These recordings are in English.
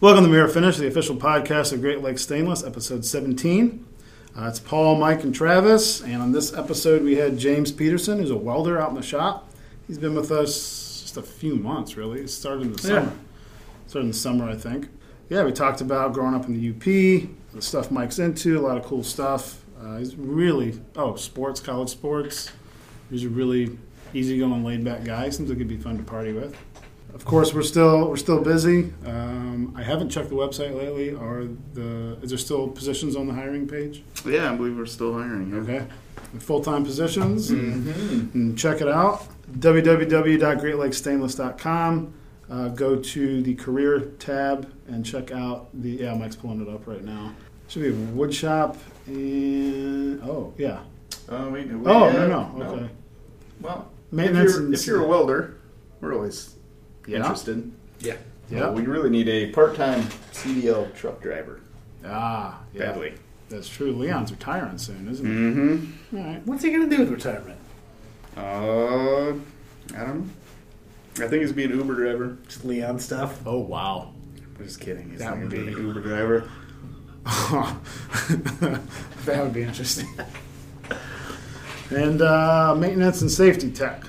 Welcome to Mirror Finish, the official podcast of Great Lakes Stainless, episode 17. Uh, it's Paul, Mike, and Travis, and on this episode we had James Peterson, who's a welder out in the shop. He's been with us just a few months, really. It started in the Yeah. summer. Started in the summer, I think. Yeah, we talked about growing up in the UP, the stuff Mike's into, a lot of cool stuff. Uh, he's really, oh, sports, college sports. He's a really easygoing, laid-back guy. Seems like he'd be fun to party with. Of course, we're still we're still busy. Um, I haven't checked the website lately. Are the is there still positions on the hiring page? Yeah, I believe we're still hiring. yeah. Okay, full time positions. Mhm. And check it out. www.greatlakesstainless.com. Uh, go to the career tab and check out the. Yeah, Mike's pulling it up right now. Should be a wood shop and oh yeah. Oh, wait, we Oh have- no no okay. Well, Maintenance If you're, and- if you're a welder, we're always Yeah. interested. Yeah. Yeah. We really need a part-time CDL truck driver. Ah yeah. Badly. That's true. Leon's retiring soon, isn't he? Mm-hmm. All right. What's he gonna do with retirement? Uh, I don't know. I think he's be an Uber driver. Just Leon stuff. Oh wow. I'm just kidding. He's That not would going to be be- an Uber driver. that would be interesting. and uh, maintenance and safety tech.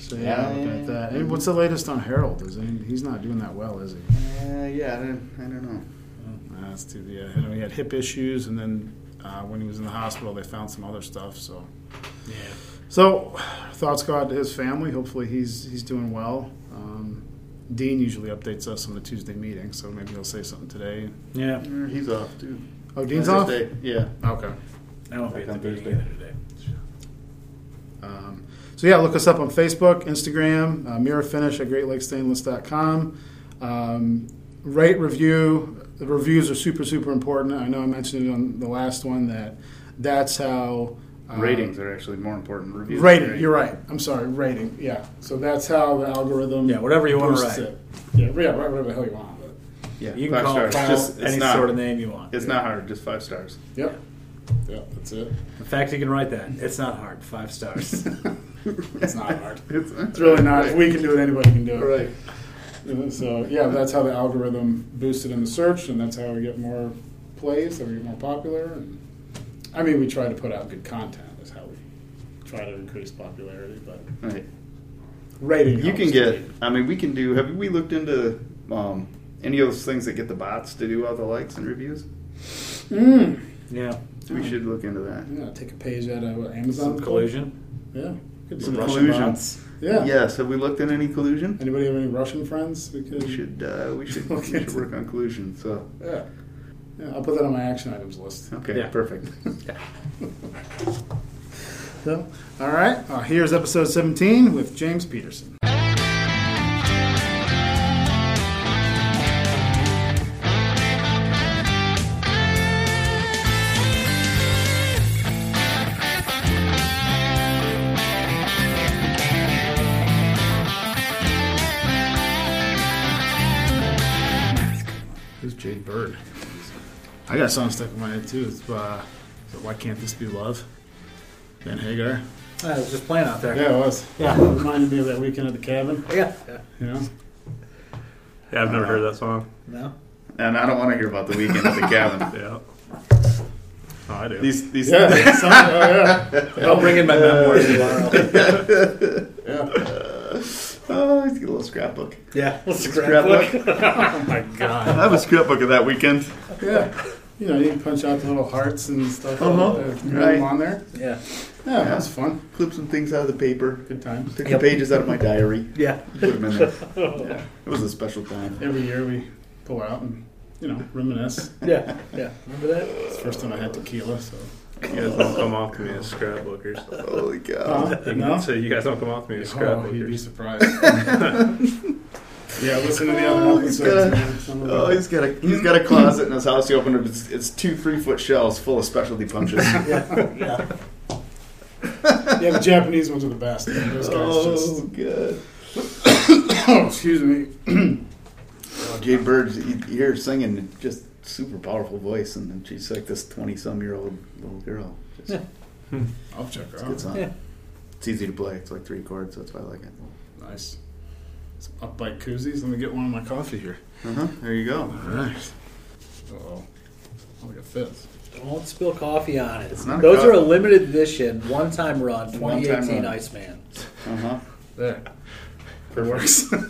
So yeah, Yeah. look at that. And what's the latest on Harold? Is he, he's not doing that well, is he? Uh, yeah, I don't, I don't know. Uh, That's too. Yeah, I know he had hip issues, and then uh, when he was in the hospital, they found some other stuff. So, Yeah. so thoughts go out to his family. Hopefully, he's he's doing well. Um, Dean usually updates us on the Tuesday meeting, so maybe he'll say something today. Yeah. Uh, He's off, too. Oh, Dean's off. Thursday. Yeah. Okay. I won't be at the On meeting Thursday. today. Um, so yeah, look us up on Facebook, Instagram, uh, Mirror Finish at GreatLakesStainless.com. Um, rate, review. The reviews are super, super important. I know I mentioned it on the last one that that's how uh, Ratings are actually more important. than Reviews. Rating. right? You're right. I'm sorry. Rating. Yeah. So that's how the algorithm. Yeah, whatever you wanna boosts write. it. Yeah. Yeah. Write whatever the hell you want. But Yeah, You can five call stars. Paul Just, it's any not, sort of name you want. It's not hard. Just five stars. yep. Yeah. That's it. In fact, you can write that. It's not hard. Five stars. It's not hard. It's, It's really not. If we can do it, anybody can do it. Right. Uh, So yeah, that's how the algorithm boosted in the search, and that's how we get more plays, so we get more popular. And I mean, we try to put out good content. Is how we try to increase popularity. But Right. rating, You can helps. get. I mean, we can do. Have we looked into um, any of those things that get the bots to do all the likes and reviews? Mm. yeah. We should look into that. Yeah, take a page out of what, Amazon. Some collusion. Yeah, could do Some Russian collusion. bots. Yeah. Yes. Have we looked at any collusion? Anybody have any Russian friends? We could. We should. Uh, we should. we should work on collusion. So. Yeah. Yeah, I'll put that on my action items list. Okay. Yeah. Perfect. yeah. So, all right. Uh, here's episode 17 with James Peterson. I got a song stuck in my head too. It's uh, is it Why Can't This Be Love? Van Hagar. I was just playing out there. Yeah, it was. Yeah. It reminded me of that weekend at the cabin. Yeah. yeah. You know? Yeah, I've never heard that song. No. And I don't want to hear about the weekend at the cabin. Yeah. Oh, I do. These. These. Yeah. some- oh, yeah. I'll bring in my memoirs tomorrow. Yeah. Oh, let's get a little scrapbook. yeah. Let's Scrapbook. Oh my god. I have a scrapbook of that weekend. Yeah. You know, you punch out the little hearts and stuff. Uh-huh. Uh, put them Right. on there. Yeah. Yeah, that was fun. Clip some things out of the paper. Good times. Took Yep. the pages out of my diary. Yeah. Put them in there. Yeah. It was a special time. Every year we pull out and, you know, reminisce. Yeah. Yeah. Remember that? It's the first time I had tequila, so. You guys don't come off to me as scrapbookers. Holy cow. Huh? No? So you guys don't come off to me as scrapbookers. Oh, you'd be surprised. yeah, listen to the other Oh, he's episodes. got a, oh, he's got a he's got a closet in his house. He opened it, it's, it's two three foot shelves full of specialty punches. Yeah. Yeah. yeah, the Japanese ones are the best. man. Those guys oh, just. good. Oh, excuse me. Oh, Jay Bird, you you hear her singing, just super powerful voice, and then she's like this twenty some year old little girl. Just, Yeah. Hmm. I'll check her It's good out. song. Yeah. It's easy to play. It's like three chords, so that's why I like it. Nice. Some Upbite koozies. Let me get one of my coffee here. Uh huh. There you go. All right. Uh-oh. Oh, look at this. Don't spill coffee on it. It's not a Those are a limited edition, one time run, One-time 2018 run. Iceman. Uh huh. There. It works.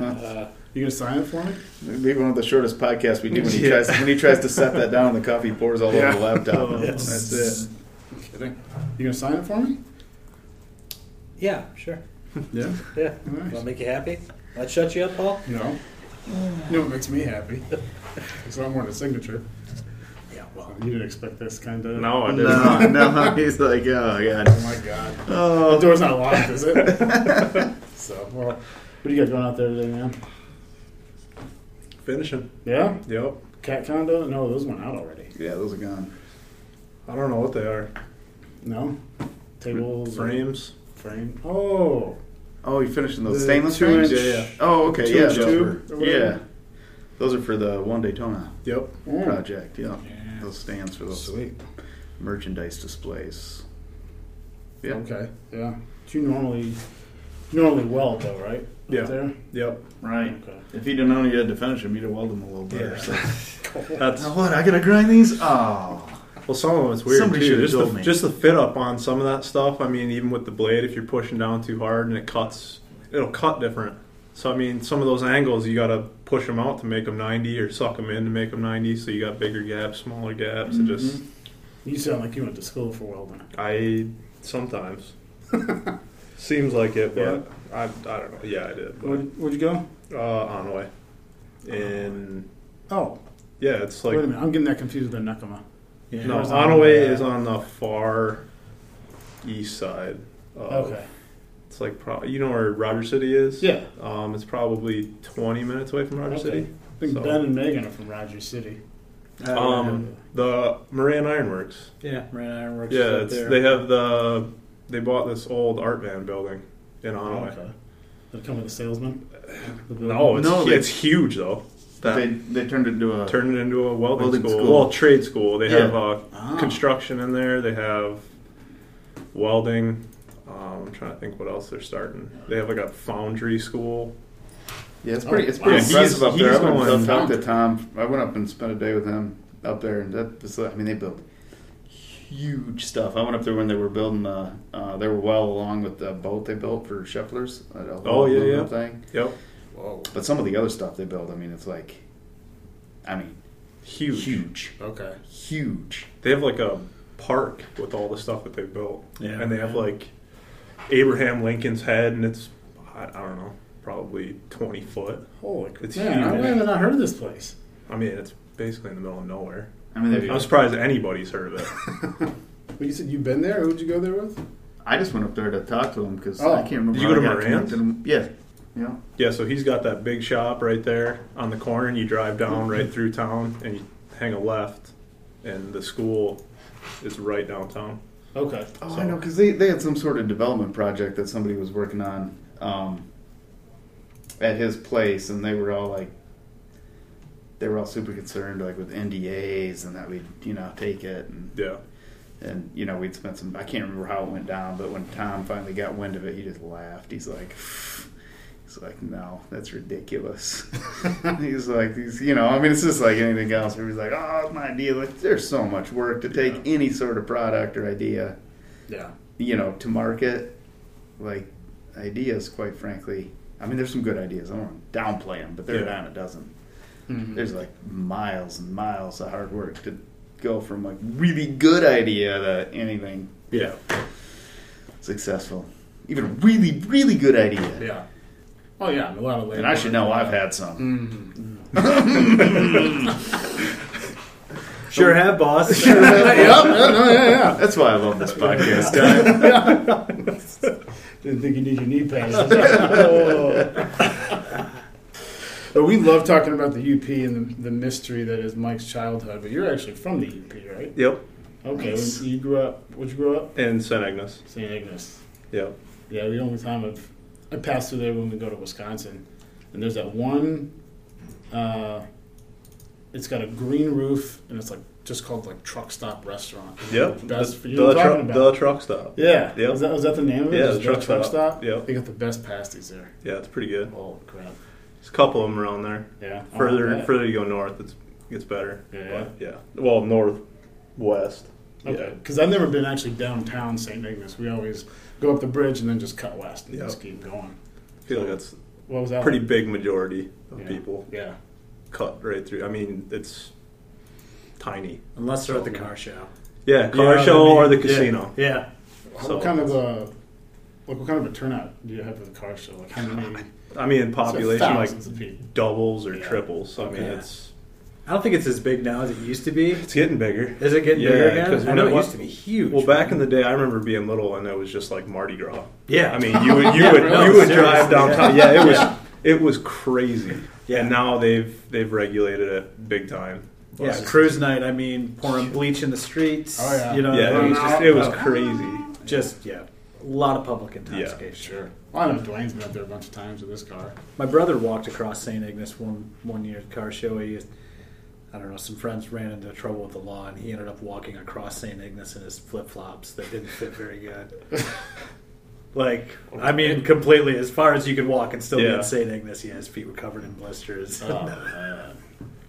Uh, you gonna sign it for me? It'd one of the shortest podcasts we do when he Yeah. tries when he tries to set that down and the coffee pours all Yeah. over the laptop. Oh, That's it. Kidding. You gonna sign it for me? yeah, sure. Yeah. Yeah. Nice. Will make you happy? That shut you up, Paul? No. know. You know what makes me happy? so I'm wearing a signature. Yeah, well. You didn't expect this kind of. No, I didn't. No, no, he's like, oh god. Oh my god. Oh. The door's not locked, is it? so, well, what do you got going out there today, man? Finishing. Yeah? Yep. Cat condo? No, those went out already. yeah, those are gone. I don't know what they are. No? Tables? Frames. Frame? Oh. Oh, you finishing those The stainless two frames? inch- Yeah, yeah. Oh, okay, Two yeah, inch those were- yeah. Those are for the one Daytona Yep. Mm. project. Yeah, Yeah. those stands for those Sweet. merchandise displays. Yeah. Okay. Yeah. Do you normally you normally weld though, right? Yeah. There? Yep. Right. Okay. If you'd have known you had to finish them, you'd have welded them a little better. Yeah. So. That's Now what? I gotta grind these? Oh. Well. Some of them it's weird Somebody too. Just the, me. just the fit up on some of that stuff. I mean, even with the blade, if you're pushing down too hard and it cuts, it'll cut different. So I mean, some of those angles you got to push them out to make them 90, or suck them in to make them 90. So you got bigger gaps, smaller gaps. It just. You sound like you went to school for welding. I sometimes seems like it, but I I don't know. Yeah, I did. But, Where'd, where'd you go? uh, Onaway. In Oh, yeah, it's like wait a minute. I'm getting that confused with Nekoma. Yeah. no Where's Onaway Onaway is on the far east side. Of, Okay. It's like pro- you know where Rogers City is. Yeah. Um, it's probably 20 minutes away from Roger Okay. City. I think So- Ben and Megan are from Rogers City. Um, the Moran Ironworks. yeah, Ran Ironworks. Yeah, it's, there. they have the they bought this old Art Van building in Onaway. Okay. Did it come with a salesman? The? No, it's No, it's huge though. That They they turned it into a turned it into a welding, Welding school. school. Well, trade school. They Yeah. have uh, Ah. construction in there. They have welding. Um, I'm trying to think what else they're starting. They have like a foundry school. Yeah, it's pretty. Oh, It's pretty wow. impressive He's- up there. he's I went going and talked to. Tom. I went up and spent a day with him up there, and that was. I mean, they built huge stuff. I went up there when they were building the. Uh, they were well along with the boat they built for Shepler's. Oh, yeah, yeah. Thing. Yep, Whoa. But some of the other stuff they built, I mean, it's like, I mean, huge. huge, Okay. huge. They have like a park with all the stuff that they built, Yeah. and they have like Abraham Lincoln's head, and it's I, I don't know, probably 20 foot. Holy crap. It's Man, I have not heard of this place. I mean, it's basically in the middle of nowhere. I mean, I'm surprised anybody's heard of it. But you said you've been there? Who'd you go there with? I just went up there to talk to him because Oh. I can't remember. Did you how go to I got Moran's? Yeah, yeah. Yeah, so he's got that big shop right there on the corner, and you drive down right through town, and you hang a left, and the school is right downtown. Okay. Oh, So- I know because they, they had some sort of development project that somebody was working on um, at his place, and they were all like, they were all super concerned, like with NDAs, and that we'd you know take it, and Yeah, and you know we'd spent some. I can't remember how it went down, but when Tom finally got wind of it, he just laughed. He's like. He's like, no, that's ridiculous. he's like, he's, you know, I mean, it's just like anything else. Where he's like, oh, it's my idea. Like, there's so much work to take Yeah. any sort of product or idea Yeah. you know, to market, like ideas, quite frankly. I mean, there's some good ideas. I don't want to downplay them, but they're Yeah. down a dozen. Mhm. There's like miles and miles of hard work to go from like really good idea to anything yeah. successful. Even really, really good idea. Yeah. Oh yeah, a lot of labor. And I should know I've had some. Mm-hmm. Sure have, boss. yep. Yeah, no, yeah, yeah. That's why I love this podcast, guy. Didn't think you need your knee pads. but we love talking about the UP and the, the mystery that is Mike's childhood. But you're actually from the UP, right? Yep. Okay. Nice. You grew up. Where'd you grow up? In St. Ignace. St. Ignace. Yep. Yeah, the only time I've I pass through there when we go to Wisconsin, and there's that one. Uh, it's got a green roof and it's like just called like Truck Stop Restaurant. Yep. that's the, you the, know what I'm talking about. the truck stop. Yeah. Yep. Was that, was that the name of it? Yeah, the truck truck stop. stop. Yep. They got the best pasties there. Yeah, it's pretty good. Oh crap. There's a couple of them around there. Yeah. Further, yeah. further you go north, it's, it gets better. Yeah. But, yeah. Well, northwest. Okay. Because I've never been actually downtown St. Ignace. We always go up the bridge and then just cut west and Yep. just keep going. I feel like that's What was that? pretty like? big majority of Yeah. people Yeah. cut right through. I mean, it's tiny. Unless they're at the car show. Yeah, car know what show I mean? or the casino. Yeah. So- what kind of a like what kind of a turnout do you have for the car show? Like how many I mean, population like thousands of people. doubles or Yeah. triples. So I mean, Okay. it's I don't think it's as big now as it used to be. it's getting bigger. Is it getting Yeah, bigger again? 'cause I when know it it wa- used to be huge. Well, back in the day, I remember being little and it was just like Mardi Gras. yeah, I mean, you would you Yeah, would no, you would drive downtown. yeah. Yeah, it was Yeah. it was crazy. Yeah. And now they've they've regulated it big time. yeah, cruise night. I mean, pouring bleach in the streets. Oh, yeah. you know, Yeah, it was just, it was no. crazy. just yeah, a lot of public intoxication. Sure. Well, I know Dwayne's been up there a bunch of times with this car. My brother walked across St. Ignace one one year at car show. He, I don't know, some friends ran into trouble with the law, and he ended up walking across St. Ignace in his flip flops that didn't fit very good. like, I mean, completely as far as you could walk and still be in St. Ignace. Yeah, his feet were covered in blisters. Oh, man.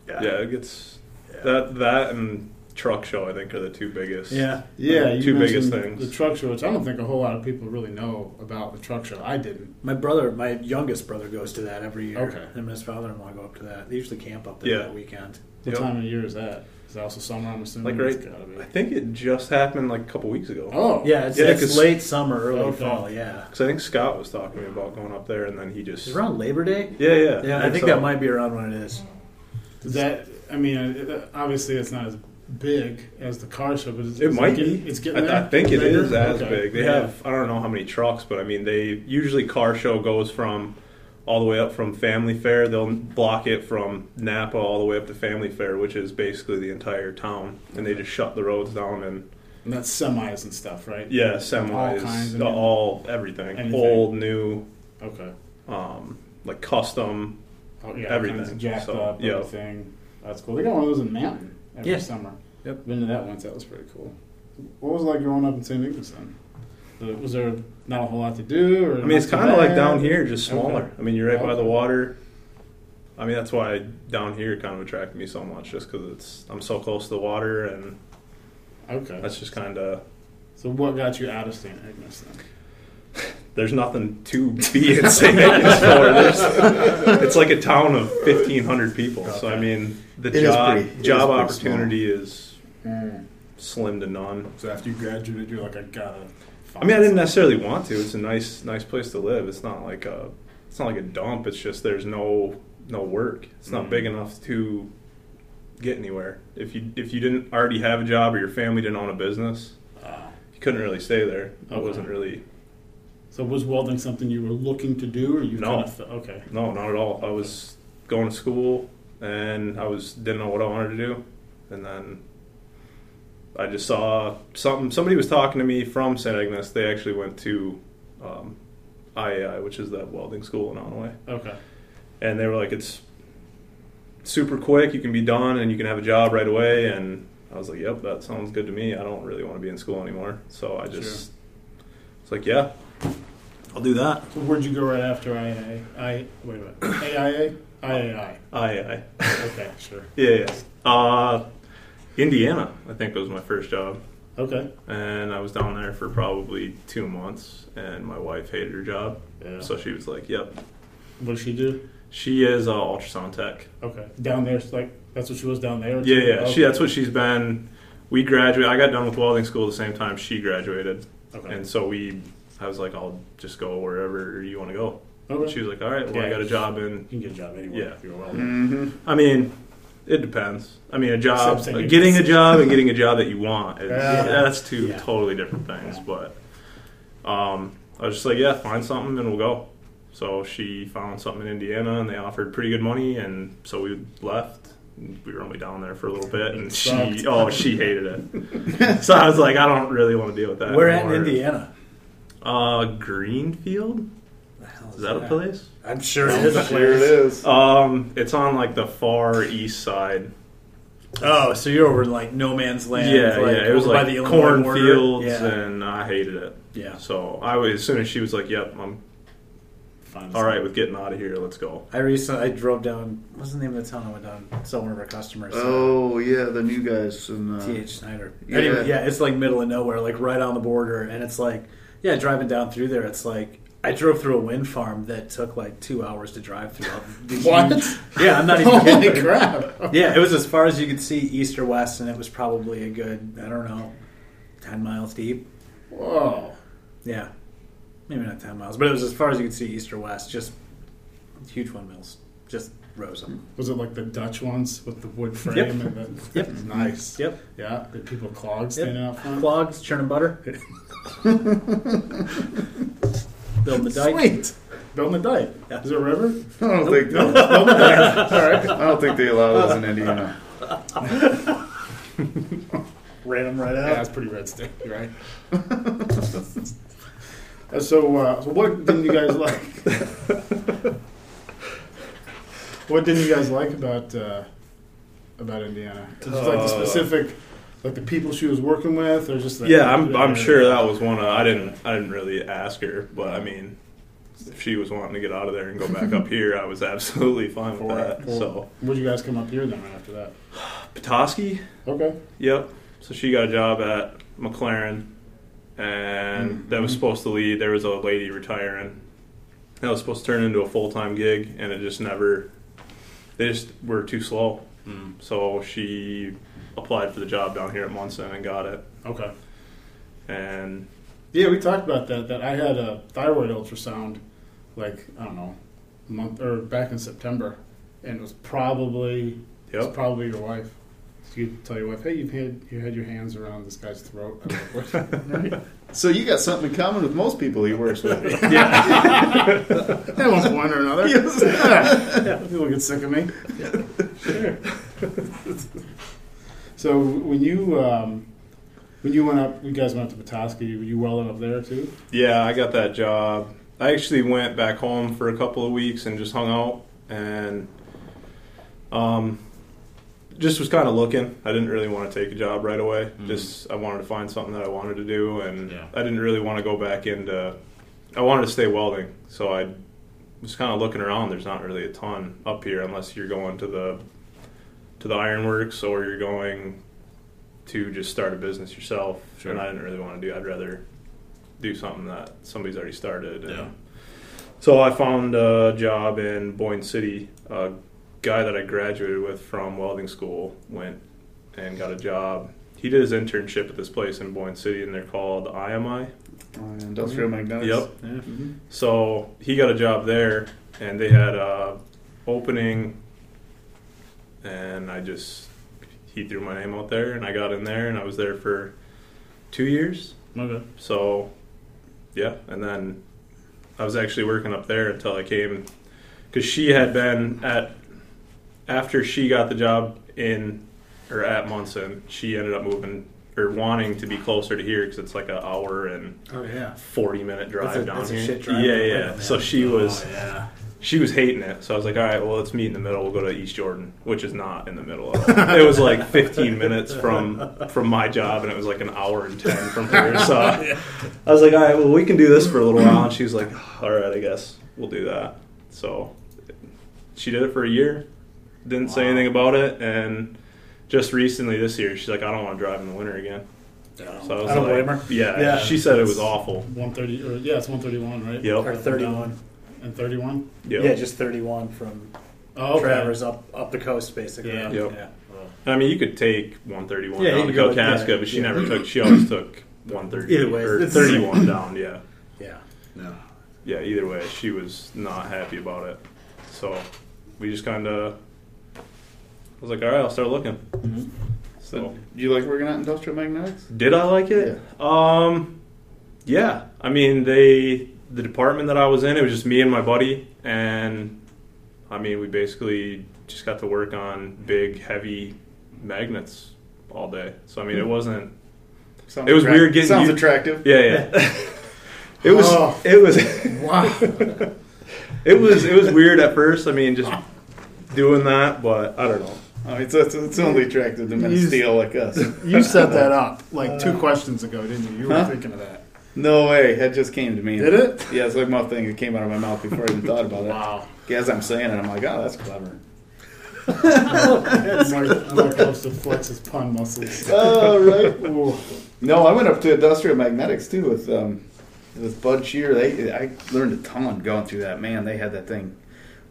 Yeah, it gets that that and truck show. I think are the two biggest. yeah. Yeah, you Two biggest things. The truck show, which I don't think a whole lot of people really know about the truck show. I didn't. My brother, my youngest brother, goes to that every year. Okay. Him and his father-in-law go up to that. They usually camp up there Yeah. that weekend. What Yep. time of year is that? Is that also summer? I'm assuming. Like right, It's be. I think it just happened like a couple weeks ago. Oh, Yeah, it's, Yeah, it's 'cause- late summer, early Okay. fall. Yeah, Because I think Scott was talking to me about going up there, and then he just is it around Labor Day? yeah yeah Yeah, I think so. that might be around when it is. Does that? I mean, uh, obviously it's not as big as the car show, but it's, It it's might getting, be. It's getting I, there. I think it Bigger? is as Okay. big. They Yeah. have I don't know how many trucks, but I mean they usually car show goes from all the way up from Family Fair. They'll block it from Napa all the way up to Family Fair, which is basically the entire town, and they just shut the roads down and And that's semis and stuff, right? yeah, All semis, kinds of the- all everything, Anything. old, new, Okay. um, like custom. Oh yeah, Everything. everything jacked So, up, yeah. everything. That's cool. They got one of those in Mountain every Yeah. summer. Yep. Been to that once. That was pretty cool. What was it like growing up in St. Ignace then? Uh, Was there not a whole lot to do? Or I mean, it's kind of like down here, just smaller. Okay. I mean, you're right by the water. I mean, that's why down here kind of attracted me so much, just because it's I'm so close to the water, and Okay. that's just kind of so what got you out of St. Ignace then? there's nothing to be in St. Ignace for. There's, it's like a town of 1,500 people. So I mean, the It is job pretty- job pretty opportunity is hmm. slim to none. So after you graduated, you're like, I gotta. I mean, I didn't necessarily want to. It's a nice nice place to live. It's not like a it's not like a dump. It's just there's no no work. It's not Mhm. big enough to get anywhere. If you if you didn't already have a job or your family didn't own a business, Ah. you couldn't really stay there. It wasn't really So was welding something you were looking to do, or you No. kind of fe- okay? no, not at all. I was going to school and I was didn't know what I wanted to do, and then I just saw something. Somebody was talking to me from St. Ignace. They actually went to um, IAI, which is that welding school in Illinois. Okay. and they were like, "It's super quick. You can be done, and you can have a job right away." And I was like, "Yep, that sounds good to me. I don't really want to be in school anymore." So I just it's like, "Yeah, I'll do that." So where'd you go right after IA? I wait a minute. AIA. IAI. I, I Okay, sure. yeah, yeah. Uh, Indiana, I think was my first job, Okay. and I was down there for probably two months, and my wife hated her job, Yeah. so she was like, "Yep." what does she do? She is uh, ultrasound tech. Okay. Down there, like that's what she was down there. Yeah, yeah. Okay. She that's what she's been. We graduated. I got done with welding school the same time she graduated, Okay. and so we. I was like, I'll just go wherever you want to go. okay. She was like, All right, well, I got a job in. you can get a job anywhere Yeah. if you're a welder. Mm-hmm. I mean, it depends. I mean, a job, Except saying- getting a job and getting a job that you want, is, Yeah. that's two Yeah. totally different things. Yeah. But um, I was just like, yeah, find something and we'll go. So she found something in Indiana and they offered pretty good money, and so we left. We were only down there for a little bit, and she, oh, she hated it. so I was like, I don't really want to deal with that. Where at in. Indiana? Uh, Greenfield. The hell Is that a place? I'm sure it is a Here it place. is. Um, it's on like the far east side. Oh, so you're over in like no man's land. yeah, like, yeah. It was like the Illinois border. cornfields, Yeah. and I hated it. yeah. So I was as soon as she was like, "Yep, I'm Fine. all right with getting out of here. Let's go." I recently I drove down. What's the name of the town I went down? Saw one of our customers. Oh yeah, the new guys and uh, Th Snyder. yeah. Anyway, yeah, it's like middle of nowhere, like right on the border, and it's like, yeah, driving down through there, it's like I drove through a wind farm that took like two hours to drive through. What? huge- yeah, I'm not even Holy kidding. crap! Yeah, it was as far as you could see east or west, and it was probably a good, I don't know, ten miles deep. Whoa. Yeah, maybe not ten miles, but it was as far as you could see east or west. Just huge windmills, just rows of them. Was it like the Dutch ones with the wood frame? Yep. And the, Yep. Nice. Yep, Yeah. Did people clogs standing out front? clogs, churning butter, building the dike. Sweet. Building a dike. Yeah. Is it a river? I don't think No. Building a. All right. I don't think they allow those in Indiana. Ran them right out. Yeah, out. that's pretty red stick, right? Uh, so, uh, so what didn't you guys like? what didn't you guys like about uh, about Indiana? Just like the Uh, specific, like the people she was working with, or just like Yeah, I'm I'm sure that was one of I didn't I didn't really ask her, but I mean, if she was wanting to get out of there and go back up here, I was absolutely fine with that. So Where'd you guys come up here then? Right after that? Petoskey, Okay. yep. So she got a job at McLaren, and mm-hmm. that was supposed to lead. There was a lady retiring. That was supposed to turn into a full time gig, and it just never. They just were too slow. Mm. So she applied for the job down here at Munson and got it. Okay. And Yeah, we talked about that. That I had a thyroid ultrasound, like I don't know, month or back in September, and it was probably it was probably your wife. So you tell your wife, hey, you've had you had your hands around this guy's throat. I'm like, "What?" So you got something in common with most people he works with. Yeah, at one point or another. Yes. Yeah. yeah. People get sick of me. Sure. So when you um, when you went up, you guys went up to Petoskey. Were you welding up there too? Yeah, I got that job. I actually went back home for a couple of weeks and just hung out and um, just was kind of looking. I didn't really want to take a job right away. Mhm. Just I wanted to find something that I wanted to do, and Yeah. I didn't really want to go back into. I wanted to stay welding, so I was kind of looking around. There's not really a ton up here unless you're going to the to the ironworks or you're going to just start a business yourself. Sure. And I didn't really want to do. I'd rather do something that somebody's already started. And Yeah. So I found a job in Boyne City. A guy that I graduated with from welding school went and got a job. He did his internship at this place in Boyne City, and they're called IMI. Oh, Industrial magnetics. Yep. Yeah. Mm-hmm. So he got a job there, and they had a opening, and I just he threw my name out there, and I got in there, and I was there for two years. Okay. So, yeah, and then I was actually working up there until I came because she had been at after she got the job in or at Munson, she ended up moving or wanting to be closer to here because it's like an hour and Oh yeah. forty minute drive That's a- down that's a here. shit drive. Yeah, yeah. on So she was Oh, yeah. She was hating it. So I was like, all right, well, let's meet in the middle. We'll go to East Jordan, which is not in the middle at all. it was like 15 minutes from from my job, and it was like an hour and 10 from here. So I was like, all right, well, we can do this for a little while. And she was like, all right, I guess we'll do that. So she did it for a year, didn't say anything about it, and just recently this year, she's like, I don't want to drive in the winter again. So I was I don't like, blame her. Yeah, Yeah. she said it was awful. One thirty, or yeah, it's one thirty one, right? Yep. Or thirty-one. And thirty one. Yep. Yeah, just thirty-one from Oh, okay. Traverse up up the coast, basically. Yeah. Yep. Yeah. I mean, you could take 131 Yeah, you down to could go- Kalkaska, yeah, but she yeah. never took. She always took 130 Either way, or it's- 31 down. Yeah, Yeah. No. yeah. Either way, she was not happy about it. So we just kind of. I was like, all right, I'll start looking. So So, do you like working at Industrial Magnetics? did I like it? Um, yeah. I mean, they the department that I was in, it was just me and my buddy, and I mean, we basically just got to work on big, heavy magnets all day. So I mean, it hmm. wasn't. Sounds It was attract- weird getting Sounds you- attractive. Yeah, yeah. it was. Oh. It was. Wow. It was. It was weird at first. I mean, just doing that, but I don't know. I mean, it's, it's, it's only attracted to men of You- steel like us. You set that up like two uh. questions ago, didn't you? You were Huh? thinking of that. No way. It just came to me. Did it? Yeah, it's like my thing that came out of my mouth before I even thought about it. Wow. As I'm saying it, I'm like, oh, that's clever. Mark, Mark loves to flex his pun muscles. Oh, right. Ooh. No, I went up to Industrial Magnetics too with um, with Bud Shear. They I learned a ton going through that. Man, they had that thing,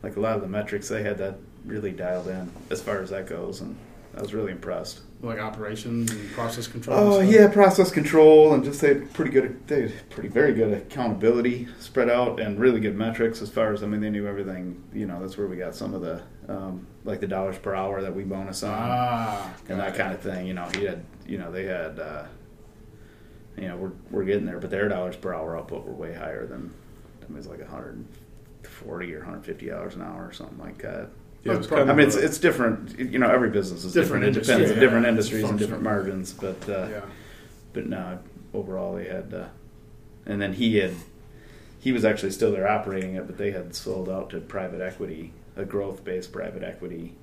like a lot of the metrics, they had that really dialed in as far as that goes, and I was really impressed. Like operations and process control. Oh yeah, process control and just they had pretty good, they had pretty very good accountability spread out and really good metrics as far as I mean they knew everything. You know that's where we got some of the um, like the dollars per hour that we bonus on Ah. and that kind of thing. You know he had you know they had uh, you know we're we're getting there, but their dollars per hour output were way higher than I mean it's like 140 or 150 dollars an hour or something like that. Yeah, it was I I mean, it's, it's different. You know, every business is different. Different It depends industry, on different yeah. industries and different margins. But uh, Yeah. but no, overall they had. Uh, and then he had, he was actually still there operating it, but they had sold out to private equity, a growth-based private equity,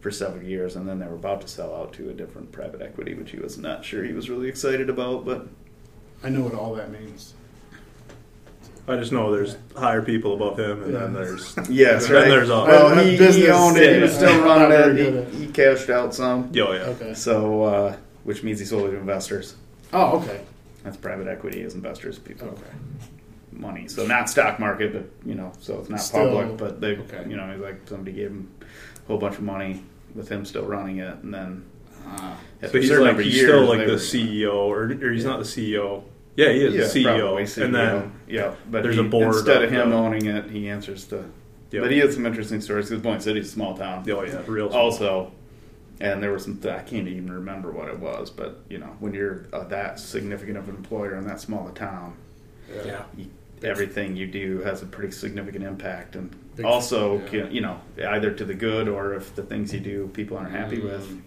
for several years, and then they were about to sell out to a different private equity, which he was not sure he was really excited about. But I know what all that means. I just know there's higher people above him, and then there's yes, Then right. there's us. well, That he, he owned it. He was still running it. He, he cashed out some. yo yeah. Okay. So, uh, which means he sold it to investors. Oh, okay. That's private equity as investors, people Okay. money. So not stock market, but you know, so it's not Still, public. But they, okay. you know, he's like somebody gave him a whole bunch of money with him still running it, and then after So he's like he's years, still like the CEO, or, or he's Yeah. not the CEO. Yeah, he is yeah, the CEO, probably CEO. and then yeah, but there's he- a board instead of of him the- owning it, he answers to. yeah, But he had some interesting stories because Boyne City's a small town. oh yeah, real. Small. also and there was some i can't even remember what it was but you know when you're uh, that significant of an employer in that small a town Yeah. you, everything you do has a pretty significant impact and Big- also yeah. can, you know either to the good or if the things you do people aren't happy Mm. with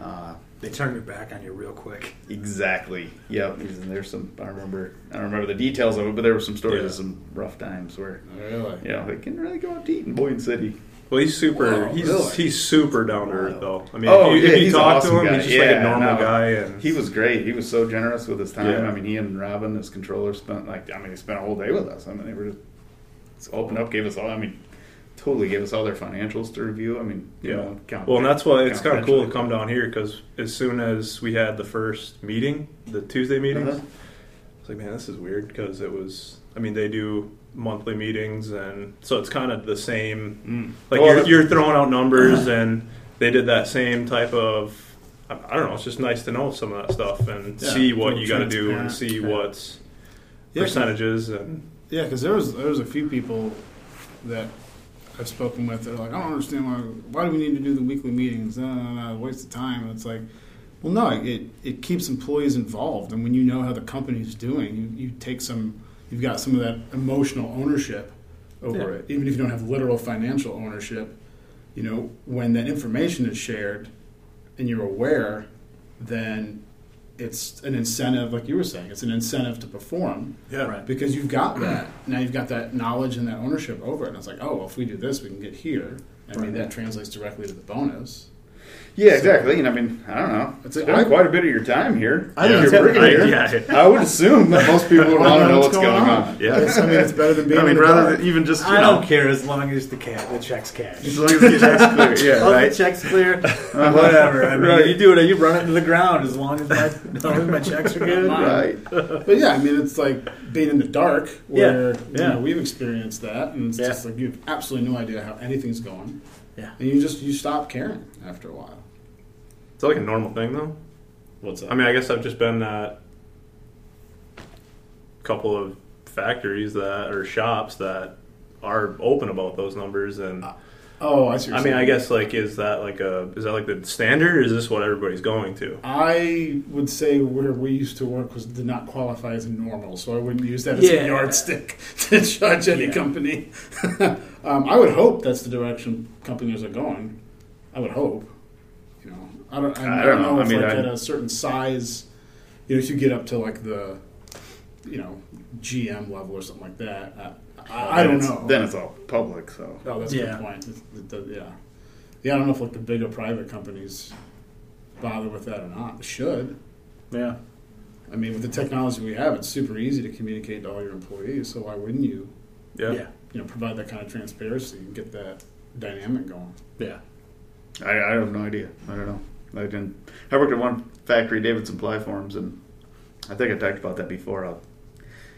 uh, They turn your back on you real quick. exactly yep and there's some i remember i don't remember the details of it but there were some stories Yeah. of some rough times where Really? you know they can really go out to eat in boyne city Well, he's super. Wow, he's really? he's super down to earth, though. I mean, Oh, if you, yeah, if you talk awesome to him, guy. he's just like a normal no. guy, and He was great. He was so generous with his time. Yeah. I mean, he and Robin, his controller, spent like I mean, he spent a whole day with us. I mean, they were just, just opened up, gave us all. I mean, totally gave us all their financials to review. I mean, you Yeah. know, count- Well, and that's why it's kind of cool to come down here because as soon as we had the first meeting, the Tuesday meetings, Uh-huh. it's like, man, this is weird because it was. I mean, they do monthly meetings, and so it's kind of the same. Mm. Like Well, you're, you're throwing out numbers, and they did that same type of. I I don't know. It's just nice to know some of that stuff and Yeah, see what you got to do and see Yeah. what's Yeah, 'cause- percentages and Yeah, because there was there was a few people that I've spoken with. They're like, I don't understand why why do we need to do the weekly meetings? No, waste of time. And it's like, well, no, it it keeps employees involved, and when you know how the company's doing, you, you take some, you've got some of that emotional ownership over Yeah. it, even if you don't have literal financial ownership. You know, when that information is shared, and you're aware, then it's an incentive, like you were saying, it's an incentive to perform yeah. Right. because you've got that now you've got that knowledge and that ownership over it and it's like oh well, if we do this we can get here i mean that translates directly to the bonus Yeah, exactly. And I mean, I don't know. It's It's a- I- been quite a bit of your time here. I think If you're working I- here. yeah. I would assume that most people would want to know what's going on. Yeah. It's- i mean it's better than being I mean, in rather dark. than even just you I know, don't care as long as the cat the check's cash. as long as the check's clear. Yeah, right. the check's clear. Uh-huh. Whatever. I mean, Right. you do it. You run it to the ground as long as my, as long as my checks are good. Right. but yeah i mean it's like being in the dark where Yeah, you know we've experienced that and it's Yeah. just like you have absolutely no idea how anything's going Yeah. and you just you stop caring after a while It's like a normal thing, though. what's up I mean, I guess I've just been at a couple of factories that or shops that are open about those numbers, and oh i see I mean, I guess like is that like a is that like the standard, or is this what everybody's going to? I would say where we used to work was did not qualify as normal, so I wouldn't use that as Yeah. a yardstick to judge any Yeah. company. um, I would hope that's the direction companies are going. I would hope. You know, I don't. I, I I don't don't know. know I if mean, like I- at a certain size, you know, if you get up to like the, you know, GM level or something like that. I, I, I don't know. Then it's all public, so Oh, that's a good point. It- it does- yeah. Yeah, I don't know if like the bigger private companies bother with that or not. They should. Yeah. I mean, with the technology we have, it's super easy to communicate to all your employees. So why wouldn't you, Yeah. Yeah. you know, provide that kind of transparency and get that dynamic going? Yeah. I, I have no idea. I don't know. I didn't. I worked at one factory, Davidson Plyforms, and I think I talked about that before.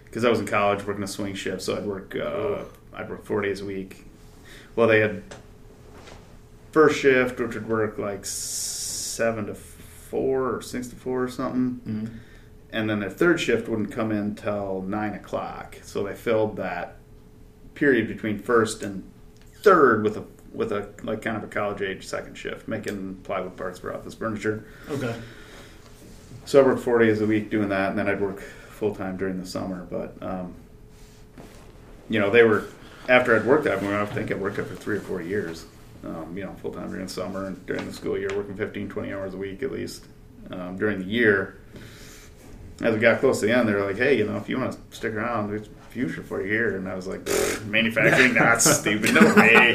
Because I was in college working a swing shift, so I'd work. Uh, I'd work four days a week. Well, they had first shift, which would work like seven to four or six to four or something, Mm-hmm. and then their third shift wouldn't come in till nine o'clock. So they filled that period between first and third with a with a like kind of a college age second shift, making plywood parts for office furniture. Okay. So I worked four days a week doing that, and then I'd work full time during the summer. But um, you know, they were after I'd worked that. I think I worked there for three or four years. Um, you know, full time during the summer and during the school year, working 15, 20 hours a week at least um, during the year. As we got close to the end, they were like, "Hey, you know, if you want to stick around, future for here." And I was like, "Manufacturing? That's stupid. No way.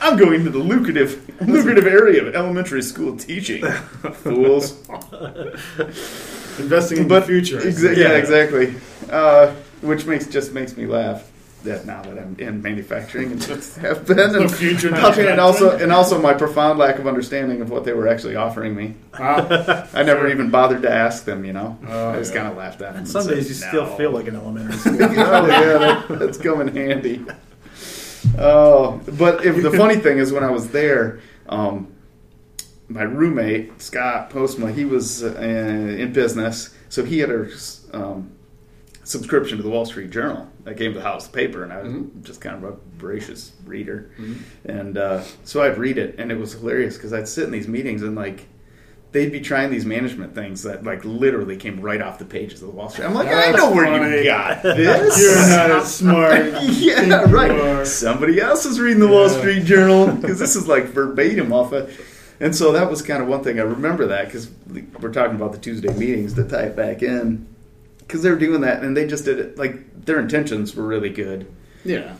I'm going to the lucrative, lucrative area of elementary school teaching. Fools." Investing in but the future. exa- yeah, exactly. Uh, which makes just makes me laugh. That now that I'm in manufacturing and just have been, and, The future and also and also my profound lack of understanding of what they were actually offering me. Wow. I never even bothered to ask them. You know, Oh, I just yeah. kind of laughed at them. And and some said, days you still feel like an elementary school. oh yeah, that, that's come in handy. Oh, but if, the funny thing is, when I was there, um, my roommate Scott Postma, he was uh, in business, so he had a um, subscription to the Wall Street Journal that came to the house the paper, and I was Mhm. just kind of a voracious reader, Mhm. and uh, so I'd read it, and it was hilarious because I'd sit in these meetings and like. They'd be trying these management things that, like, literally came right off the pages of the Wall Street. I'm like, I That's know where funny. you got this. You're not as smart. yeah, right. Somebody else is reading the Wall Street Journal because this is like verbatim off of. And so that was kind of one thing I remember that because we're talking about the Tuesday meetings to tie it back in because they were doing that and they just did it like their intentions were really good, Yeah.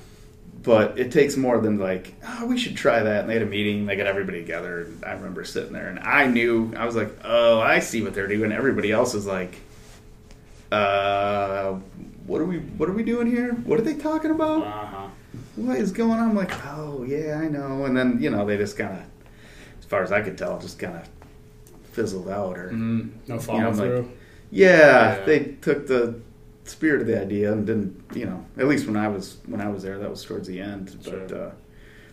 but it takes more than like oh we should try that. And they had a meeting, they got everybody together. And I remember sitting there and I knew I was like oh I see what they're doing. Everybody else is like. Uh, what are we? What are we doing here? What are they talking about? Uh-huh. what is going on? I'm like, oh yeah, I know. And then you know they just kind of, as far as I could tell, just kind of fizzled out. Or Mm, no follow You know, like- through. Yeah, Yeah. they took the spirit of the idea and didn't. You know, at least when I was when I was there, that was towards the end. But Sure. uh,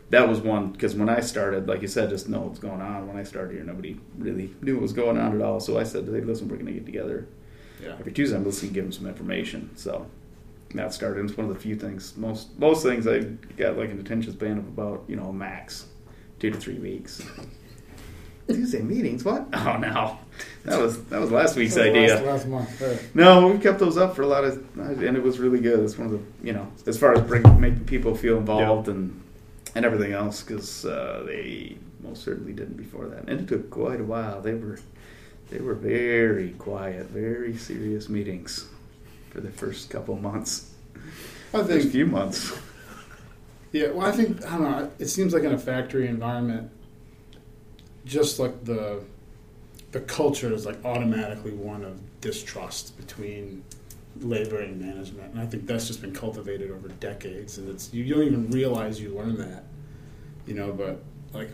that was one because when I started, like you said, just know what's going on. When I started here, nobody really knew what was going on at all. So I said, hey, listen, we're going to get together yeah. every Tuesday. I'm listening, give them some information. So that started. It's one of the few things. Most most things I got like an attention span of about you know max two to three weeks. Tuesday meetings? What? Oh no, that was that was last week's idea. Last, last month. Right. No, we kept those up for a lot of, and it was really good. It's one of the you know as far as bring, making people feel involved and and everything else because uh, they most certainly didn't before that, and it took quite a while. They were they were very quiet, very serious meetings for the first couple months, I first think. few months. Yeah. Well, I think I don't know. It seems like in a factory environment, just like the the culture is like automatically one of distrust between labor and management, and I think that's just been cultivated over decades, and it's you don't even realize you learn that, you know. But like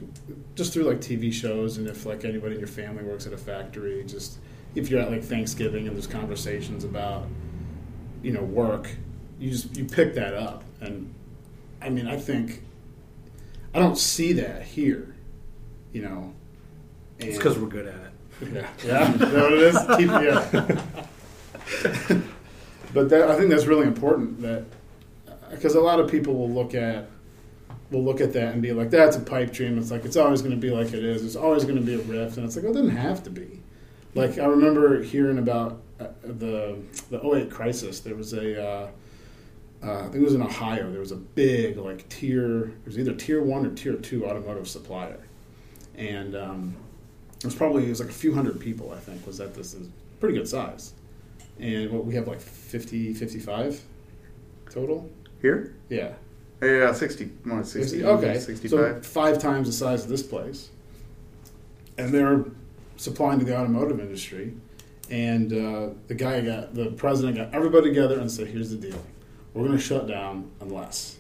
just through like TV shows, and if like anybody in your family works at a factory, just if you're at like Thanksgiving and there's conversations about you know work, you just you pick that up, and I mean I think I don't see that here, you know. It's because we're good at it. yeah, yeah, is that what it is? Keep, yeah. but that, I think that's really important. That because a lot of people will look at will look at that and be like, "That's a pipe dream." It's like it's always going to be like it is. It's always going to be a rift, and it's like, well, it doesn't have to be. Like I remember hearing about uh, the the 08 crisis. There was a uh, uh, I think it was in Ohio. There was a big like tier. It was either tier one or tier two automotive supplier, and um, it was probably it was like a few hundred people. I think was at this is pretty good size, and what we have like 50, 55 total. Here, Yeah, Yeah, 60, more 60, okay, 65. so five times the size of this place, and they're supplying to the automotive industry. And uh, the guy got the president got everybody together and said, "Here's the deal: we're going to shut down unless."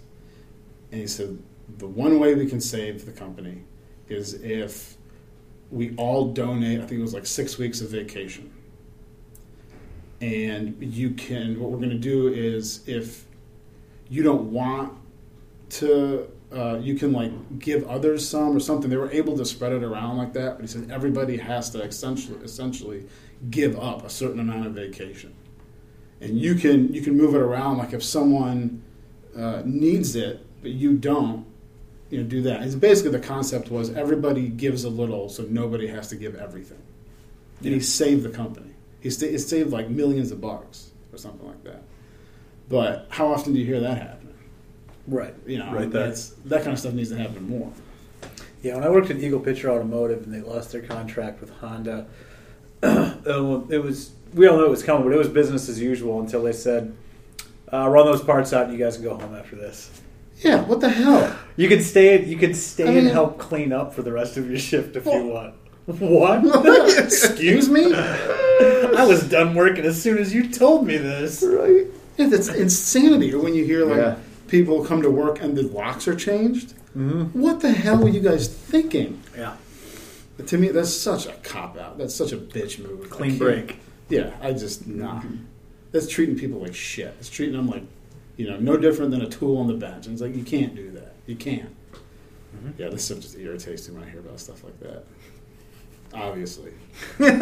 And he said, "The one way we can save the company is if we all donate. I think it was like six weeks of vacation." And you can. What we're going to do is if you don't want to uh, you can like give others some or something. They were able to spread it around like that, but he said everybody has to essentially essentially give up a certain amount of vacation, and you can you can move it around. Like if someone uh, needs it but you don't, you know, do that. It's basically the concept was everybody gives a little, so nobody has to give everything, and he saved the company. He it saved like millions of bucks or something like that. But how often do you hear that happen? Right. You know, Right that's, that kind of stuff needs to happen more. Yeah, when I worked at Eagle-Picher Automotive and they lost their contract with Honda, uh, it was we all knew it was coming, but it was business as usual until they said, uh, "Run those parts out, and you guys can go home after this." Yeah, what the hell? You could stay. You could stay I mean- and help clean up for the rest of your shift if Well- you want. What? Excuse me? I was done working as soon as you told me this. right. Yeah, that's insanity. Or when you hear like Yeah. people come to work and the locks are changed. Mm-hmm. What the hell were you guys thinking? Yeah, To me, that's such a cop out. That's such a bitch move. Clean break. Yeah, I just nah. That's treating people like shit. It's treating them like, you know, no different than a tool on the bench. And it's like you can't do that. You can't. Mm-hmm. Yeah, this stuff just irritates me when I hear about stuff like that. Obviously, you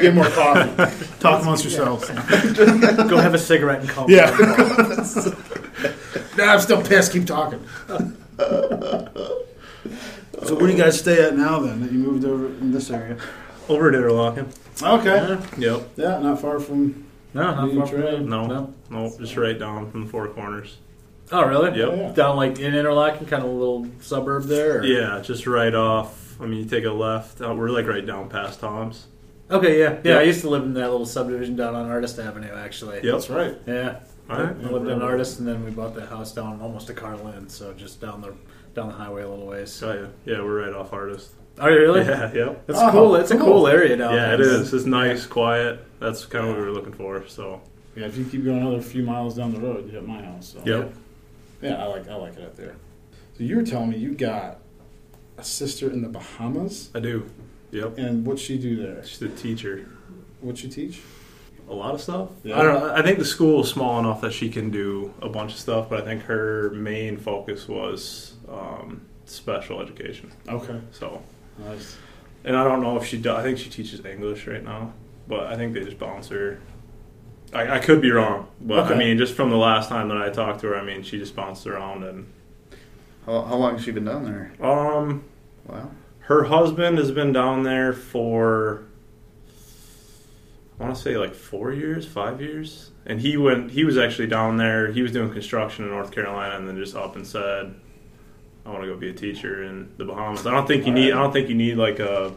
get more coffee. Talk amongst yourselves. Go have a cigarette and call. me. Yeah. nah, I'm still pissed. Keep talking. so where do you guys stay at now then? That you moved over in this area? Over at Interlochen. Okay. Yep. Yeah, not far from. No, not Union far from Trail. there. No. No, just right down from the four corners. Oh, really? Yep. Yeah. Down like in Interlochen, kind of a little suburb there. Or? Yeah, just right off. I mean, you take a left. Uh, we're like right down past Tom's. Okay. Yeah. Yeah. Yep. I used to live in that little subdivision down on Artist Avenue, actually. Yep. That's right. Yeah. All right. I lived in Artist, and then we bought that house down almost to Karlin, so just down the down the highway a little ways. Oh, yeah. Yeah, we're right off Artist. Are you really? Yeah, yep. That's Oh, cool. It's a cool. cool area down there. Yeah, it is. It's nice, quiet. That's kind of what we were looking for. So, Yeah, if you keep going another few miles down the road, you hit my house. So. yep. Yeah, I like I like it up there. So you were telling me you got a sister in the Bahamas, I do. Yep. and what'd she do there? She's a teacher. What'd she teach? A lot of stuff. Yeah. I don't know. I think the school is small enough that she can do a bunch of stuff, but I think her main focus was um, special education. Okay, So, nice. and I don't know if she. Do, I think she teaches English right now, but I think they just bounce her. I, I could be wrong, but Okay. I mean, just from the last time that I talked to her, I mean, she just bounced around and How, how long has she been down there? um, Wow. her husband has been down there for I want to say like four years, five years, and he went. He was actually down there. He was doing construction in North Carolina, and then just up and said, "I want to go be a teacher in the Bahamas." I don't think you need. I don't think you need like a.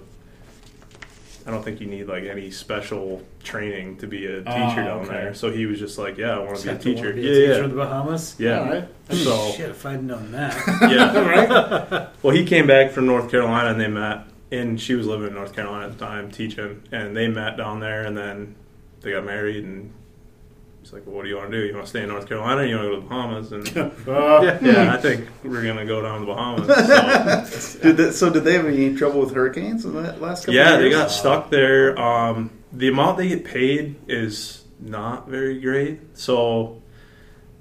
I don't think you need like any special training to be a teacher Ah, down okay. there. So he was just like, "Yeah, I want to be a teacher." wanna be a yeah, teacher yeah, in the Bahamas. yeah. All right. So Shit, if I'd known that. yeah. right. Well, he came back from North Carolina and they met, and she was living in North Carolina at the time teaching, and they met down there, and then they got married, and he's like, well, "What do you want to do? You want to stay in North Carolina, or you want to go to the Bahamas?" And Uh, yeah, I think we're gonna go down to the Bahamas. So. Did they, so did they have any trouble with hurricanes in the last couple yeah, of they got stuck there. Um, the amount they get paid is not very great, so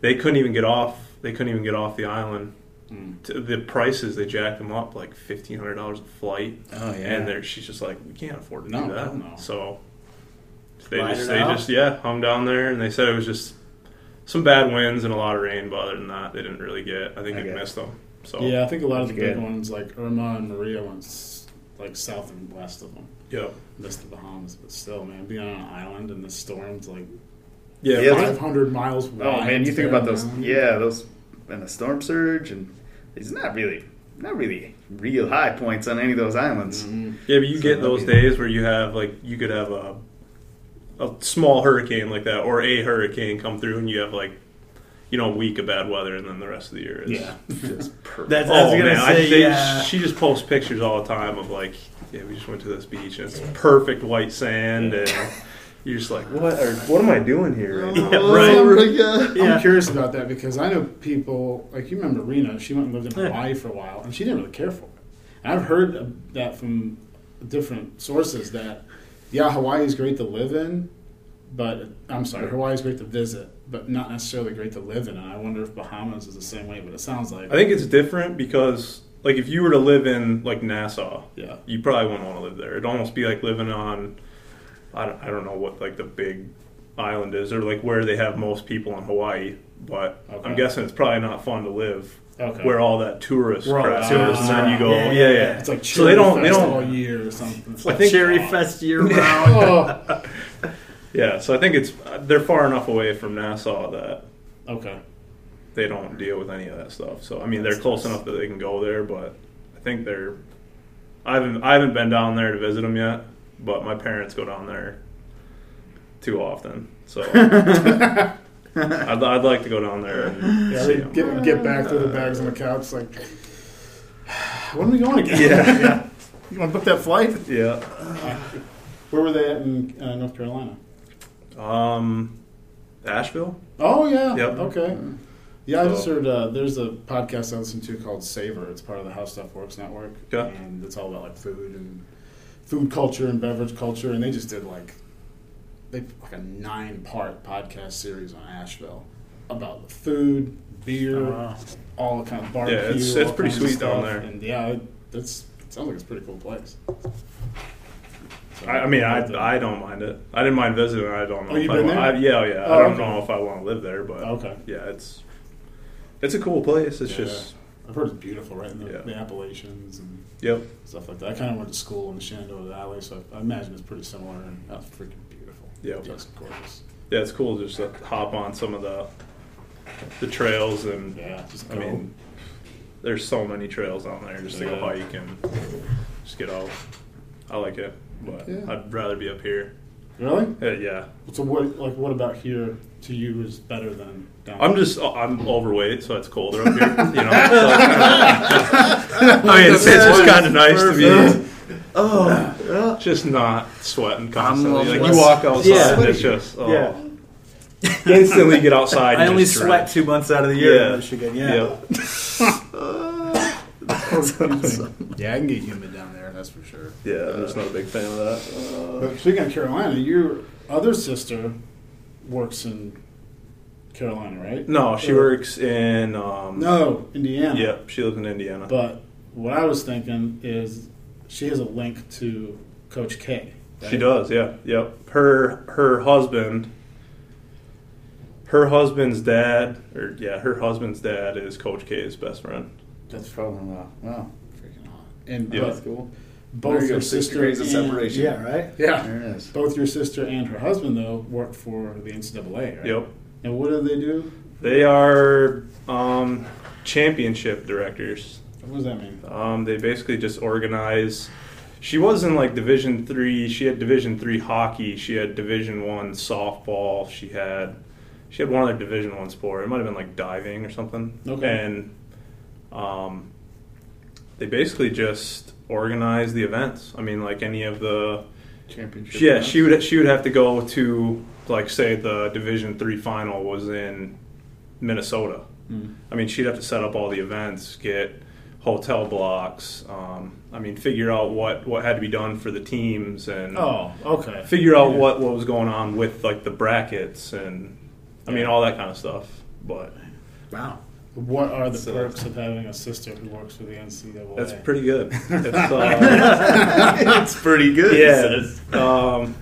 they couldn't even get off. They couldn't even get off the island. Mm. To the prices they jacked them up like fifteen hundred dollars a flight. Oh yeah, and there she's just like we can't afford to No, do that no. so they Ride just they out. just yeah hung down there and they said it was just some bad winds and a lot of rain but other than that they didn't really get i think I they get missed them so Yeah, I think a lot of the big Good. ones like Irma and Maria went s- like south and west of them. yeah Missed the Bahamas, but still, man, being on an island and the storms like yeah, Yeah, fine. 500 miles wide. Oh man, you think about those? down. Yeah, those and the storm surge, and it's not really, not really real high points on any of those islands. Mhm. yeah but you So get those days where you have like you could have a a small hurricane like that or a hurricane come through and you have like you know, a week of bad weather, and then the rest of the year is Yeah. Just perfect. That's, I was oh gonna man, I, they, yeah. she just posts pictures all the time of like, yeah, we just went to this beach and it's perfect white sand, and you're just like, what? Or, what am I doing here? Right now? Yeah, right. Oh. Yeah. I'm curious about that because I know people like you remember Rena. She went and lived in Hawaii for a while, and she didn't really care for it. And I've heard that from different sources that yeah, Hawaii is great to live in, but I'm sorry, Hawaii is great to visit, but not necessarily great to live in. And I wonder if Bahamas is the same way. But it sounds like I think it's different because, like, if you were to live in like Nassau, yeah, you probably wouldn't want to live there. It'd almost be like living on, I don't, I don't know what like the big island is, or like where they have most people in Hawaii. But Okay. I'm guessing it's probably not fun to live okay. where all that tourist Where all crap the is, and then you go, tourists yeah, Yeah, yeah. yeah. it's like So they don't- they don't- all year or something. I think- Cherry Fest year round. oh, Yeah, so I think it's they're far enough away from Nassau that okay. they don't deal with any of that stuff. So I mean, they're close enough that they can go there, but I think they're. I haven't I haven't been down there to visit them yet, but my parents go down there too often. So I'd, I'd like to go down there and Yeah, see they 'em. get get back through the bags on the couch like. When are we going again? Yeah. yeah. You want to book that flight? Yeah. Where were they at in uh, North Carolina? Um, Asheville. Oh yeah. Yep. Okay. Yeah, I just heard uh, there's a podcast I listen to called Savor. It's part of the How Stuff Works network, Yeah. and it's all about like food and food culture and beverage culture. And they just did like they like a nine part podcast series on Asheville about the food, beer, Wow. all the kind of barbecue. it's- it's pretty sweet down there. And yeah, it, it's it sounds like it's a pretty cool place. So, I, I mean, I'd I don't mind it. I didn't mind visiting. I don't know. Oh, if you've I been want, there? I, yeah, yeah. Oh, I don't okay. know if I want to live there, but Okay. yeah, it's it's a cool place. It's Yeah. just I've heard it's beautiful, right? In the, Yeah. the Appalachians and yep. stuff like that. I kind of went to school in the Shenandoah Valley, so I imagine it's pretty similar. And that's freaking beautiful. Yep. just gorgeous. Yeah, it's cool to just to hop on some of the the trails and Yeah, just I go. mean, there's so many trails down there just to go Yeah. hike and just get out. I like it, but Yeah. I'd rather be up here. really? Uh, yeah, So what? Like, what about here to you is better than down? I'm just I'm overweight, so it's colder up here. You know, so I mean, it's, it's just kind of nice to be Oh, yeah. just not sweating constantly. Like less- you walk outside, Yeah. and it's just oh. Yeah. instantly get outside. I and only just sweat dread. two months out of the year Yeah. in Michigan. Yeah. Yep. yeah, I can get humid down there. That's for sure. Yeah, I'm just not a big fan of that. But speaking of Carolina, your other sister works in Carolina, right? No, she Or- works in. Um, No, Indiana. Yep, she lives in Indiana. But what I was thinking is she has a link to Coach K. right? She does, yeah, yep. Her her husband, her husband's dad, or yeah, her husband's dad is Coach K's best friend. That's Probably wow. Wow. freaking hot. And Yeah. but cool. both There your sister degrees of and- separation. Yeah, right? Yeah, There it is. both your sister and her husband though work for the NCAA, right? Yep, And what do they do? they are um, championship directors. What does that mean? Um, they basically just organize. She was in like Division three. She had Division three hockey. She had Division one softball. She had she had one other Division one sport. It might have been like diving or something. Okay. And um, they basically just organize the events. I mean, like any of the Championship. yeah, events. she would she would have to go to like say the Division three final was in Minnesota. Hmm. I mean, she'd have to set up all the events, get hotel blocks. Um, I mean, figure out what what had to be done for the teams, and Oh, okay. figure out Yeah. what what was going on with like the brackets, and I mean all that kind of stuff. But Wow. What are the So- perks of having a sister who works for the NCAA? that's pretty good. It's, uh, it's pretty good. yeah. Um,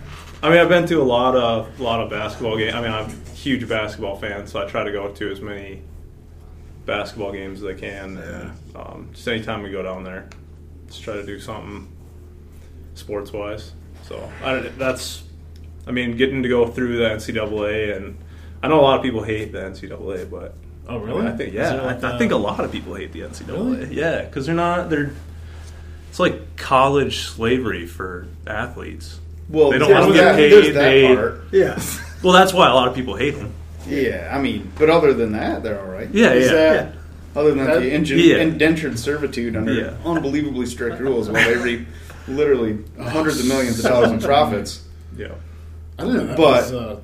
I mean, I've been to a lot of a lot of basketball games. I mean, I'm a huge basketball fan, so I try to go to as many basketball games as I can. And, um, just anytime we go down there, just try to do something sports wise. So I, don't- that's, I mean, getting to go through the NCAA, and I know a lot of people hate the NCAA, but Oh, really? I think yeah, there like I, I a- think a lot of people hate the NCAA. Really? Yeah, because they're not they're. It's like college slavery for athletes. Well, They don't wanna get paid, that they- part. Yeah. Well, that's why a lot of people hate them. Yeah, I mean, but other than that, they're all right. Yeah, Is yeah, that- Other than That- the engine, yeah. indentured servitude under Yeah. unbelievably strict rules, while they reap literally hundreds of millions of dollars in profits. yeah. I didn't know But- was, uh,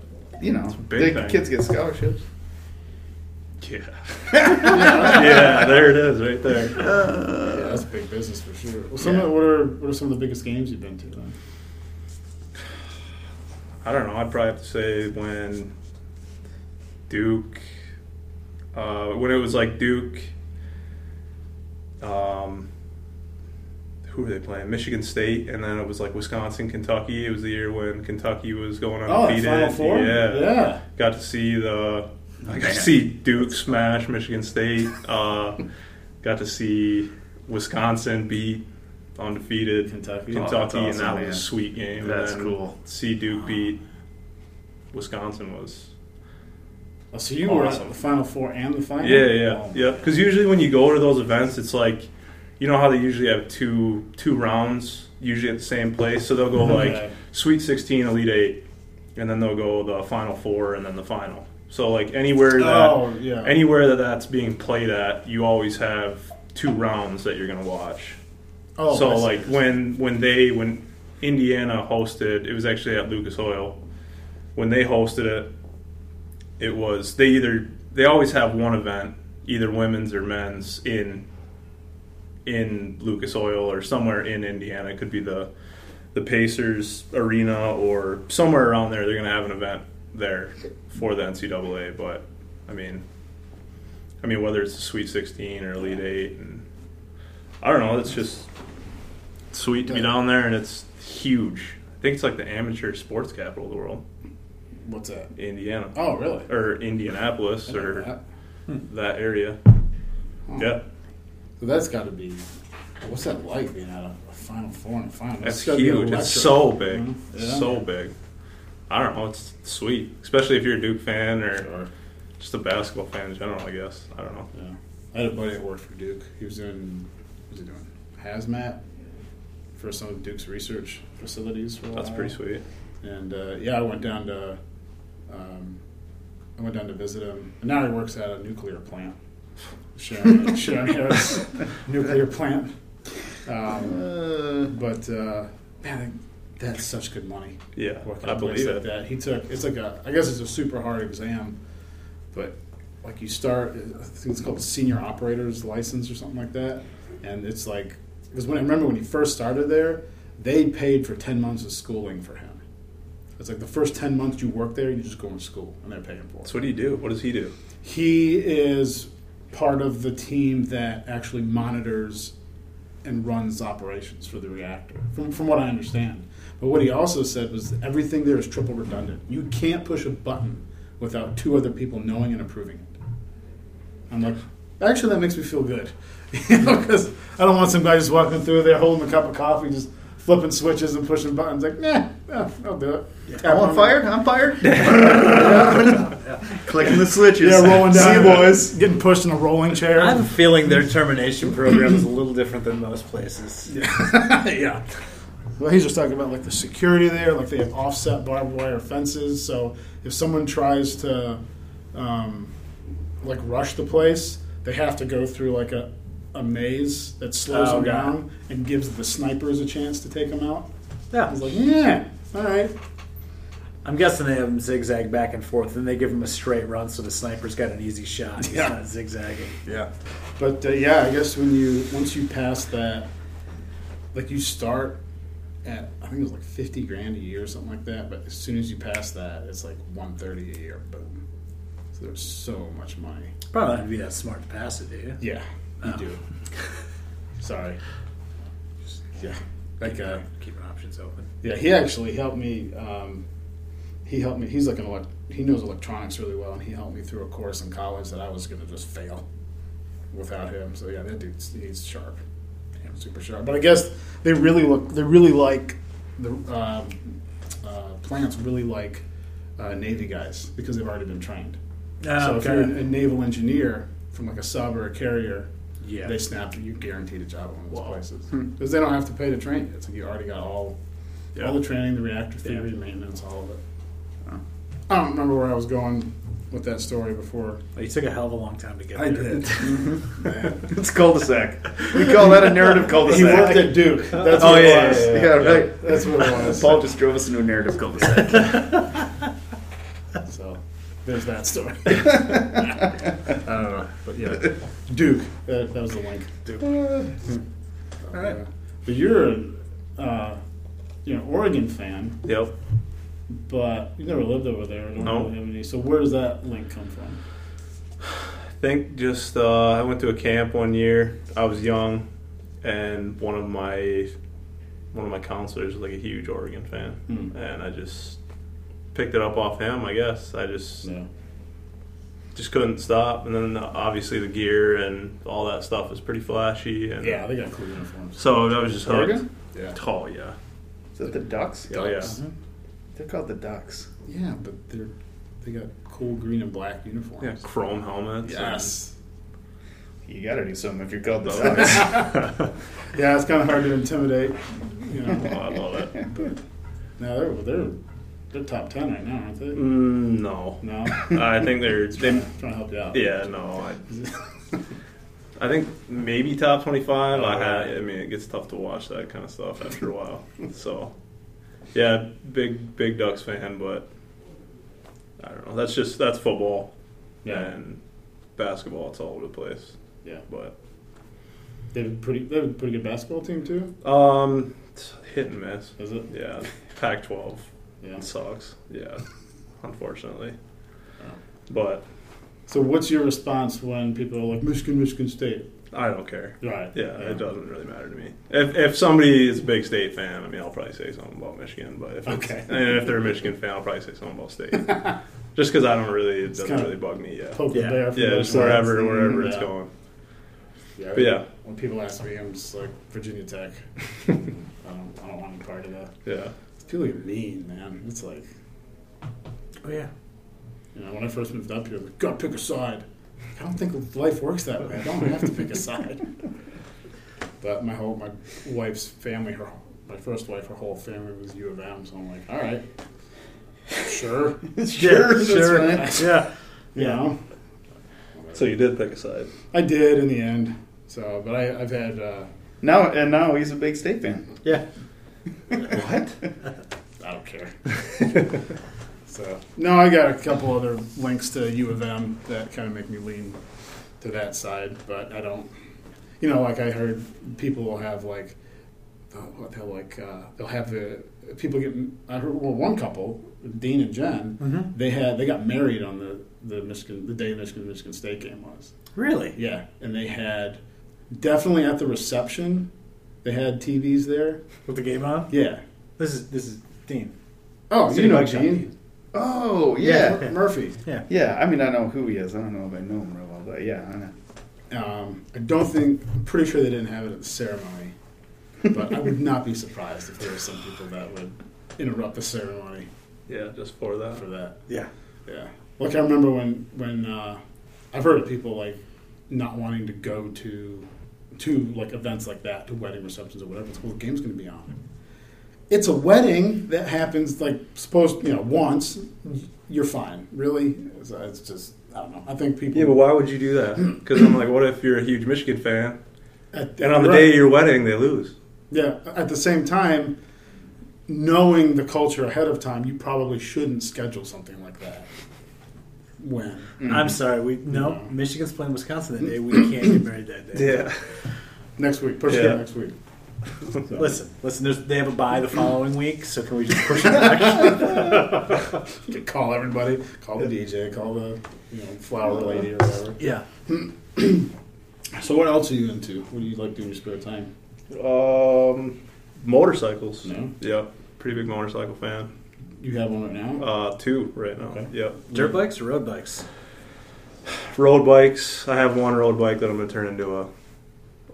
You know, big the thing. kids get scholarships. Yeah. yeah, there it is, right there. yeah, that's big business for sure. Well, some Yeah. of, what are what are some of the biggest games you've been to? Then? I don't know. I'd probably have to say when Duke, uh, when it was like Duke, um, who were they playing? Michigan State, and then it was like Wisconsin, Kentucky. It was the year when Kentucky was going undefeated. Oh, undefeated. Final Four. Yeah, yeah. got to see the. I got to see Duke smash Michigan State. Uh, got to see Wisconsin beat undefeated Kentucky. Oh, Kentucky, that's and awesome, that man. was a sweet game. And That's then cool. See Duke beat Wisconsin was. Oh, so you oh, were at the Final Four and the final. Yeah, yeah, Oh. yeah. Because usually when you go to those events, it's like, you know how they usually have two two rounds, usually at the same place. So they'll go like. Sweet Sixteen, Elite Eight, and then they'll go the Final Four, and then the final. So like anywhere that Oh, yeah. anywhere that that's being played at, you always have two rounds that you're gonna watch. oh, so like when when they when Indiana hosted, it was actually at Lucas Oil. When they hosted it, it was they either they always have one event, either women's or men's in in Lucas Oil or somewhere in Indiana. It could be the the Pacers arena or somewhere around there. They're going to have an event there for the NCAA. But I mean, I mean whether it's the Sweet 16 or Elite Eight, and I don't know. It's just sweet to be down there, and it's huge. I think it's like the amateur sports capital of the world, What's that? Indiana Oh, really? or Indianapolis I didn't know or that. that area. Yeah, So that's got to be. What's that like being at a, a Final Four and a final? that's huge. electric. It's so big, Mhm. It's Yeah. so big. I don't know. It's sweet, especially if you're a Duke fan or Sure. just a basketball fan in general. I guess I don't know. Yeah. I had a buddy that worked for Duke. He was doing, what was he doing? Hazmat for some of Duke's research facilities for a That's while. pretty sweet. And uh, yeah, I went down to, um, I went down to visit him. And now he works at a nuclear plant, Shearon, Shearon Harris nuclear plant. Um, Uh, but uh, man, that's such good money. Yeah, working I at a place believe like it. that. He took it's like a I guess it's a super hard exam, but like you start I think it's called a senior operator's license or something like that, and it's like because when I remember when he first started there, they paid for ten months of schooling for him. It's like the first ten months you work there, you just go in school and they're paying for it. So what do you do? What does he do? He is part of the team that actually monitors and runs operations for the reactor, from, from what I understand. But what he also said was everything there is triple redundant. You can't push a button without two other people knowing and approving it. I'm like, actually, that makes me feel good. you know, because I don't want some guy just walking through there holding a cup of coffee, just flipping switches and pushing buttons. Like, nah, yeah, I'll do it. Tap I'm on on it. fire. I'm fired. Clicking the switches. Yeah, rolling down. See you, boys. Getting pushed in a rolling chair. I have a feeling their termination program is a little different than most places. yeah. Well, he's just talking about like the security there, like they have offset barbed wire fences. So if someone tries to um, like rush the place, they have to go through like a, a maze that slows Oh, them God. down and gives the snipers a chance to take them out. Yeah, I Yeah, was like, yeah, all right. I'm guessing they have them zigzag back and forth, and they give him a straight run, so the sniper's got an easy shot. He's Yeah. not zigzagging. Yeah. But uh, yeah, I guess when you once you pass that, like you start at I think it was like fifty grand a year or something like that. But as soon as you pass that, it's like one thirty a year. Boom. So there's so much money. Probably not to be that smart to pass it, do you? Yeah, you Oh. do. Sorry. Yeah, that guy. Keep your options open. Yeah, he actually helped me. Um, he helped me. He's like an elect, he knows electronics really well, and he helped me through a course in college that I was going to just fail without him. So yeah, that dude's he's sharp, yeah, super sharp. But I guess they really look. They really like the um, uh, plants. Really like uh, Navy guys because they've already been trained. so if you're a naval engineer from like a sub or a carrier, yeah. they snap you. Guaranteed a job at one of those Wow. places Hmm. because they don't have to pay to train you. It's like you already got all Yeah. all the training, the reactor Yeah. theory, maintenance, all of it. Wow. I don't remember where I was going with that story before. You took a hell of a long time to get I there. did. Man. It's cul-de-sac. We call that a narrative cul-de-sac. He worked at Duke. That's Oh, it yeah, was. yeah, yeah, yeah, right. That's what it was. Paul just drove us into a narrative cul-de-sac. So there's that story. I don't know, but yeah, Duke. That, that was the link. Duke. All right. But you're, a, uh, you know, Oregon fan, Yep. but you never lived over there. Don't No. really have any. So where does that link come from? I think just uh, I went to a camp one year. I was young, and one of my one of my counselors was like a huge Oregon fan, Hmm. and I just picked it up off him. I guess I just No. just couldn't stop. And then obviously the gear and all that stuff is pretty flashy, and Yeah, they got cool uniforms. So I was just hooked. Oregon? Yeah. Oh yeah, Is that the Ducks? oh yeah. Ducks. Mm-hmm. They're called the Ducks. Yeah, but they're they got cool green and black uniforms. Yeah, chrome helmets. Yes. You got to do something if you're called the Oh, Ducks. Yeah, it's kind of hard to intimidate. You Oh, know. I love it. But no, they're they're they're top ten right now, aren't they? Mm, no, No. I think they're they, trying, trying to help you out. yeah no. I, I think maybe top twenty-five. I, Oh, ha- yeah. I mean, it gets tough to watch that kind of stuff after a while. So, yeah, big big Ducks fan, but I don't know. That's just that's football Yeah. and basketball. It's all over the place. Yeah. But They have a pretty they have a pretty good basketball team too. um, it's hit and miss. Is it? Yeah, Pac-12 Yeah. sucks. Yeah, unfortunately. Oh. But So what's your response when people are like Michigan, Michigan State? I don't care. Right. Yeah, it doesn't really matter to me. If if somebody is a big state fan, I mean, I'll probably say something about Michigan. But if Okay. and if they're a Michigan fan, I'll probably say something about state. Just because I don't really, it doesn't really bug me. Yeah, Poke Yeah. the bear. from yeah, both just sides. wherever wherever Yeah. it's going. Yeah. But yeah, When people ask me, I'm just like Virginia Tech. I don't I don't want any part of that. yeah, People get mean, man. It's like Oh yeah. you know when I first moved up here, like, gotta pick a side. I don't think life works that way. I don't have to pick a side. But my whole my wife's family, her my first wife, her whole family was U of M. So I'm like, all right, sure, sure, that's sure. right. Yeah. you know. So you did pick a side. I did in the end. So, but I, I've had uh, Now and now he's a big state fan. Yeah. What? I don't care. so no, I got a couple other links to U of M that kind of make me lean to that side, but I don't. You know, like I heard people will have like uh, what they'll like uh, they'll have the people get. I heard well, one couple, Dean and Jen, Mm-hmm. they had they got married on the the Michigan the day Michigan Michigan State game was. Really? Yeah, and they had definitely at the reception. They had TVs there. With the game on? Yeah. This is this is Dean. Oh, City you know Bike Shop. Dean. Oh yeah. Yeah. Murphy. Yeah. Yeah, I mean, I know who he is. I don't know if I know him real well, but yeah, I know. Um, I don't think. I'm pretty sure they didn't have it at the ceremony, but I would not be surprised if there were some people that would interrupt the ceremony Yeah, just for that. for that. Yeah. Yeah. Like I remember when when uh, I've heard of people like not wanting to go to to like events like that, to wedding receptions or whatever. It's well, the game's going to be on. It's a wedding that happens like supposed you know once. You're fine, really. It's, it's just I don't know. I think people. Yeah, but why would you do that? Because I'm like, what if you're a huge Michigan fan at, and on the right. day of your wedding they lose? Yeah, at the same time, knowing the culture ahead of time, you probably shouldn't schedule something like that. When? I'm sorry. We no. No. Michigan's playing Wisconsin that day. We can't get married that day. Yeah. Next week. Push it Yeah. out next week. So- Listen, listen. There's, they have a bye the following week, so can we just push it back? You can call everybody. Call the DJ. Call the you know flower lady or whatever. yeah. So what else are you into? What do you like doing in your spare time? Um, motorcycles. No? Yeah, pretty big motorcycle fan. You have one right now. Uh, two right now. Okay. Yep. Dirt bikes or road bikes? Road bikes. I have one road bike that I'm gonna turn into a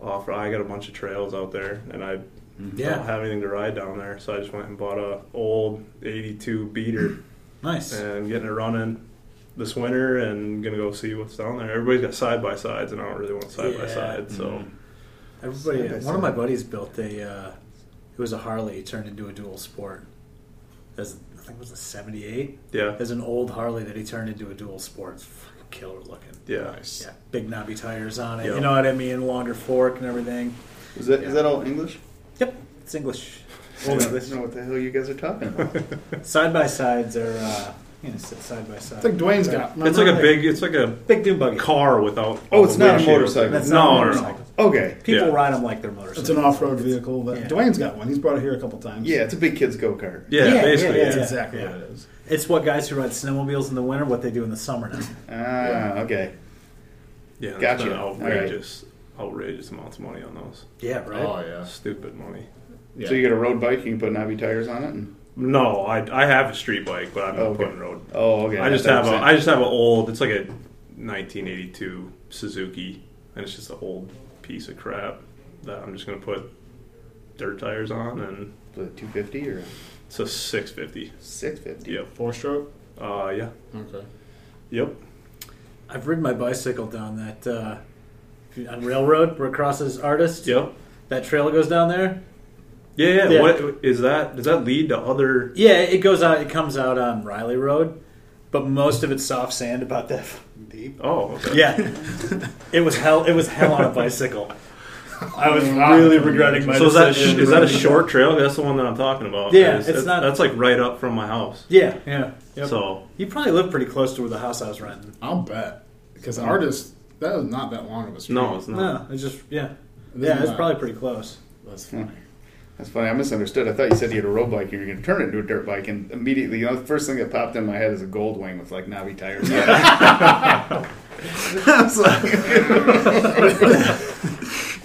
off. I got a bunch of trails out there, and I don't have anything to ride down there, so I just went and bought a old '82 beater Nice. and getting it running this winter, and gonna go see what's down there. Everybody's got side by sides, and I don't really want side by side. so Everybody. Side by One of my buddies built a. Uh, it was a Harley turned into a dual sport. It There's, I think it was a '78. Yeah, There's an old Harley that he turned into a dual sports. Fucking killer looking. yeah. Nice. Yeah, big knobby tires on it. Yeah. You know what I mean? Longer fork and everything. Is that is that all English? Yep, it's English. I Old don't English. know what the hell you guys are talking about. Side by sides are, uh, you know, sit side by side. It's like Dwayne's got. It's like a big. It's like a big dune buggy. car without. Oh, it's not a motorcycle. That's no, not a no, no. motorcycle. Okay. People Yeah. ride them like they're motorcycles. It's an off-road vehicle. That Yeah. Dwayne's got one. He's brought it here a couple times. Yeah, it's a big kid's go kart. Yeah, Yeah, basically. yeah, that's yeah. exactly yeah. what it is. It's what guys who ride snowmobiles in the winter, what they do in the summer now. Ah, okay. Yeah, Gotcha. Gotcha. All right. outrageous, outrageous amounts of money on those. Yeah, right. Oh yeah. Stupid money. yeah. So you get a road bike, you can put knobby tires on it. And, No, I, I have a street bike, but I'm not Oh, okay. putting road. oh, okay. I just have you a said- I just have an old. It's like a 1982 Suzuki, and it's just an old piece of crap that I'm just gonna put dirt tires on, and Was it 250 or it's a 650. 650. Yep. Four-stroke. Uh, yeah. Okay. Yep. I've ridden my bicycle down that uh, on railroad where it crosses Artist. Yep. That trail goes down there. Yeah, yeah. Yeah. What is that? Does that lead to other? Yeah, it goes out. It comes out on Riley Road, but most of it's soft sand about that deep. Oh, okay. Yeah, it was hell. It was hell on a bicycle. I was Wow. really regretting my decision. So is that decision. is that a short trail? That's the one that I'm talking about. Yeah, It's- it's that's, not- That's like right up from my house. Yeah, yeah. Yep. So you probably live pretty close to where the house I was renting. I'll bet because artist that was not that long of a street. no, it's not. No, it's just yeah, It yeah. It's probably pretty close. That's funny. That's funny. I misunderstood. I thought you said you had a road bike and you're going to turn it into a dirt bike, and immediately, you know, the first thing that popped in my head is a gold wing with like knobby tires. I was like,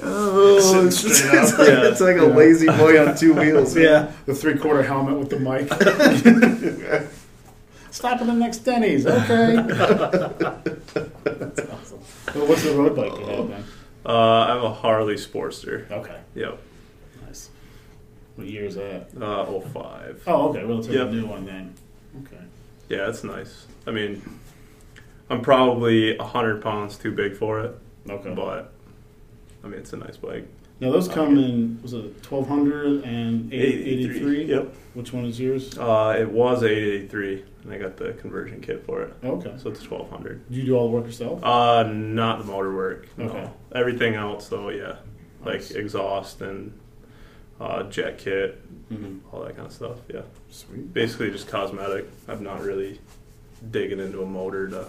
oh, it's, it's, Straight up. like, it's like a lazy boy on two wheels. man. Yeah, The three-quarter helmet with the mic. Stop at the next Denny's. Okay. That's awesome. Well, what's the road bike you have then? Uh, I have a Harley Sportster. Okay. Yep. What year is that? Uh, 05. Oh, okay. Relatively Yep. new one then. Okay. Yeah, it's nice. I mean, I'm probably hundred pounds too big for it, Okay. but I mean, it's a nice bike. Now those come in was it twelve hundred and eighty three? Yep. Which one is yours? Uh, it was 883, and I got the conversion kit for it, Okay. so it's 1200. Did you do all the work yourself? Uh, not the motor work. No. Okay. Everything else, though, yeah, like Nice. exhaust and uh, jet kit, Mm-hmm. all that kind of stuff. Yeah, Sweet. basically just cosmetic. I'm not really digging into a motor to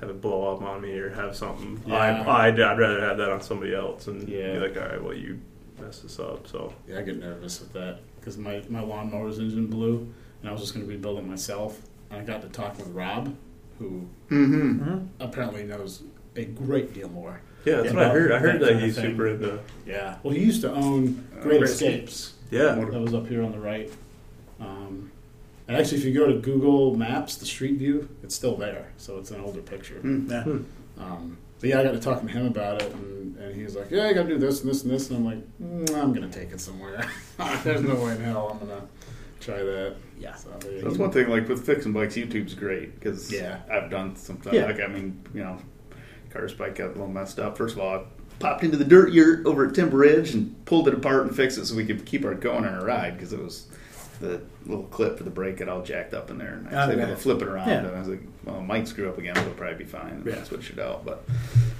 have it blow up on me or have something. Yeah. I, I'd, I'd rather have that on somebody else and Yeah. be like, all right, well, you messed this up. So Yeah, I get nervous with that because my my lawnmower's engine blew, and I was just going to rebuild it myself. And I got to talk with Rob, who Mm-hmm. Mhm. apparently knows a great deal more. Yeah, that's Yeah, what I heard. I that heard that, kind of he's thing. super into. Yeah. Well, he used to own Great Great Escapes. Yeah, That was up here on the right. Um, and actually, if you go to Google Maps, the Street View, it's still there. So it's an older picture. Mm. Yeah. Um, but yeah, I got to talking to him about it, and, and he was like, "Yeah, I got to do this and this and this," and I'm like, mm, "I'm gonna take it somewhere. There's no way in hell I'm gonna try that." Yeah. So, there That's one thing. Like with fixing bikes, YouTube's great because Yeah. I've done some stuff. Yeah. Like I mean, you know, car's bike got a little messed up. First of all, I popped into the dirt yurt over at Timber Ridge and pulled it apart and fixed it so we could keep our going on our ride because it was the little clip for the brake got all jacked up in there, and I was Okay. able to flip it around. Yeah. And I was like, "Well, it might screw up again, but it'll probably be fine." And Yeah. I switched it out, but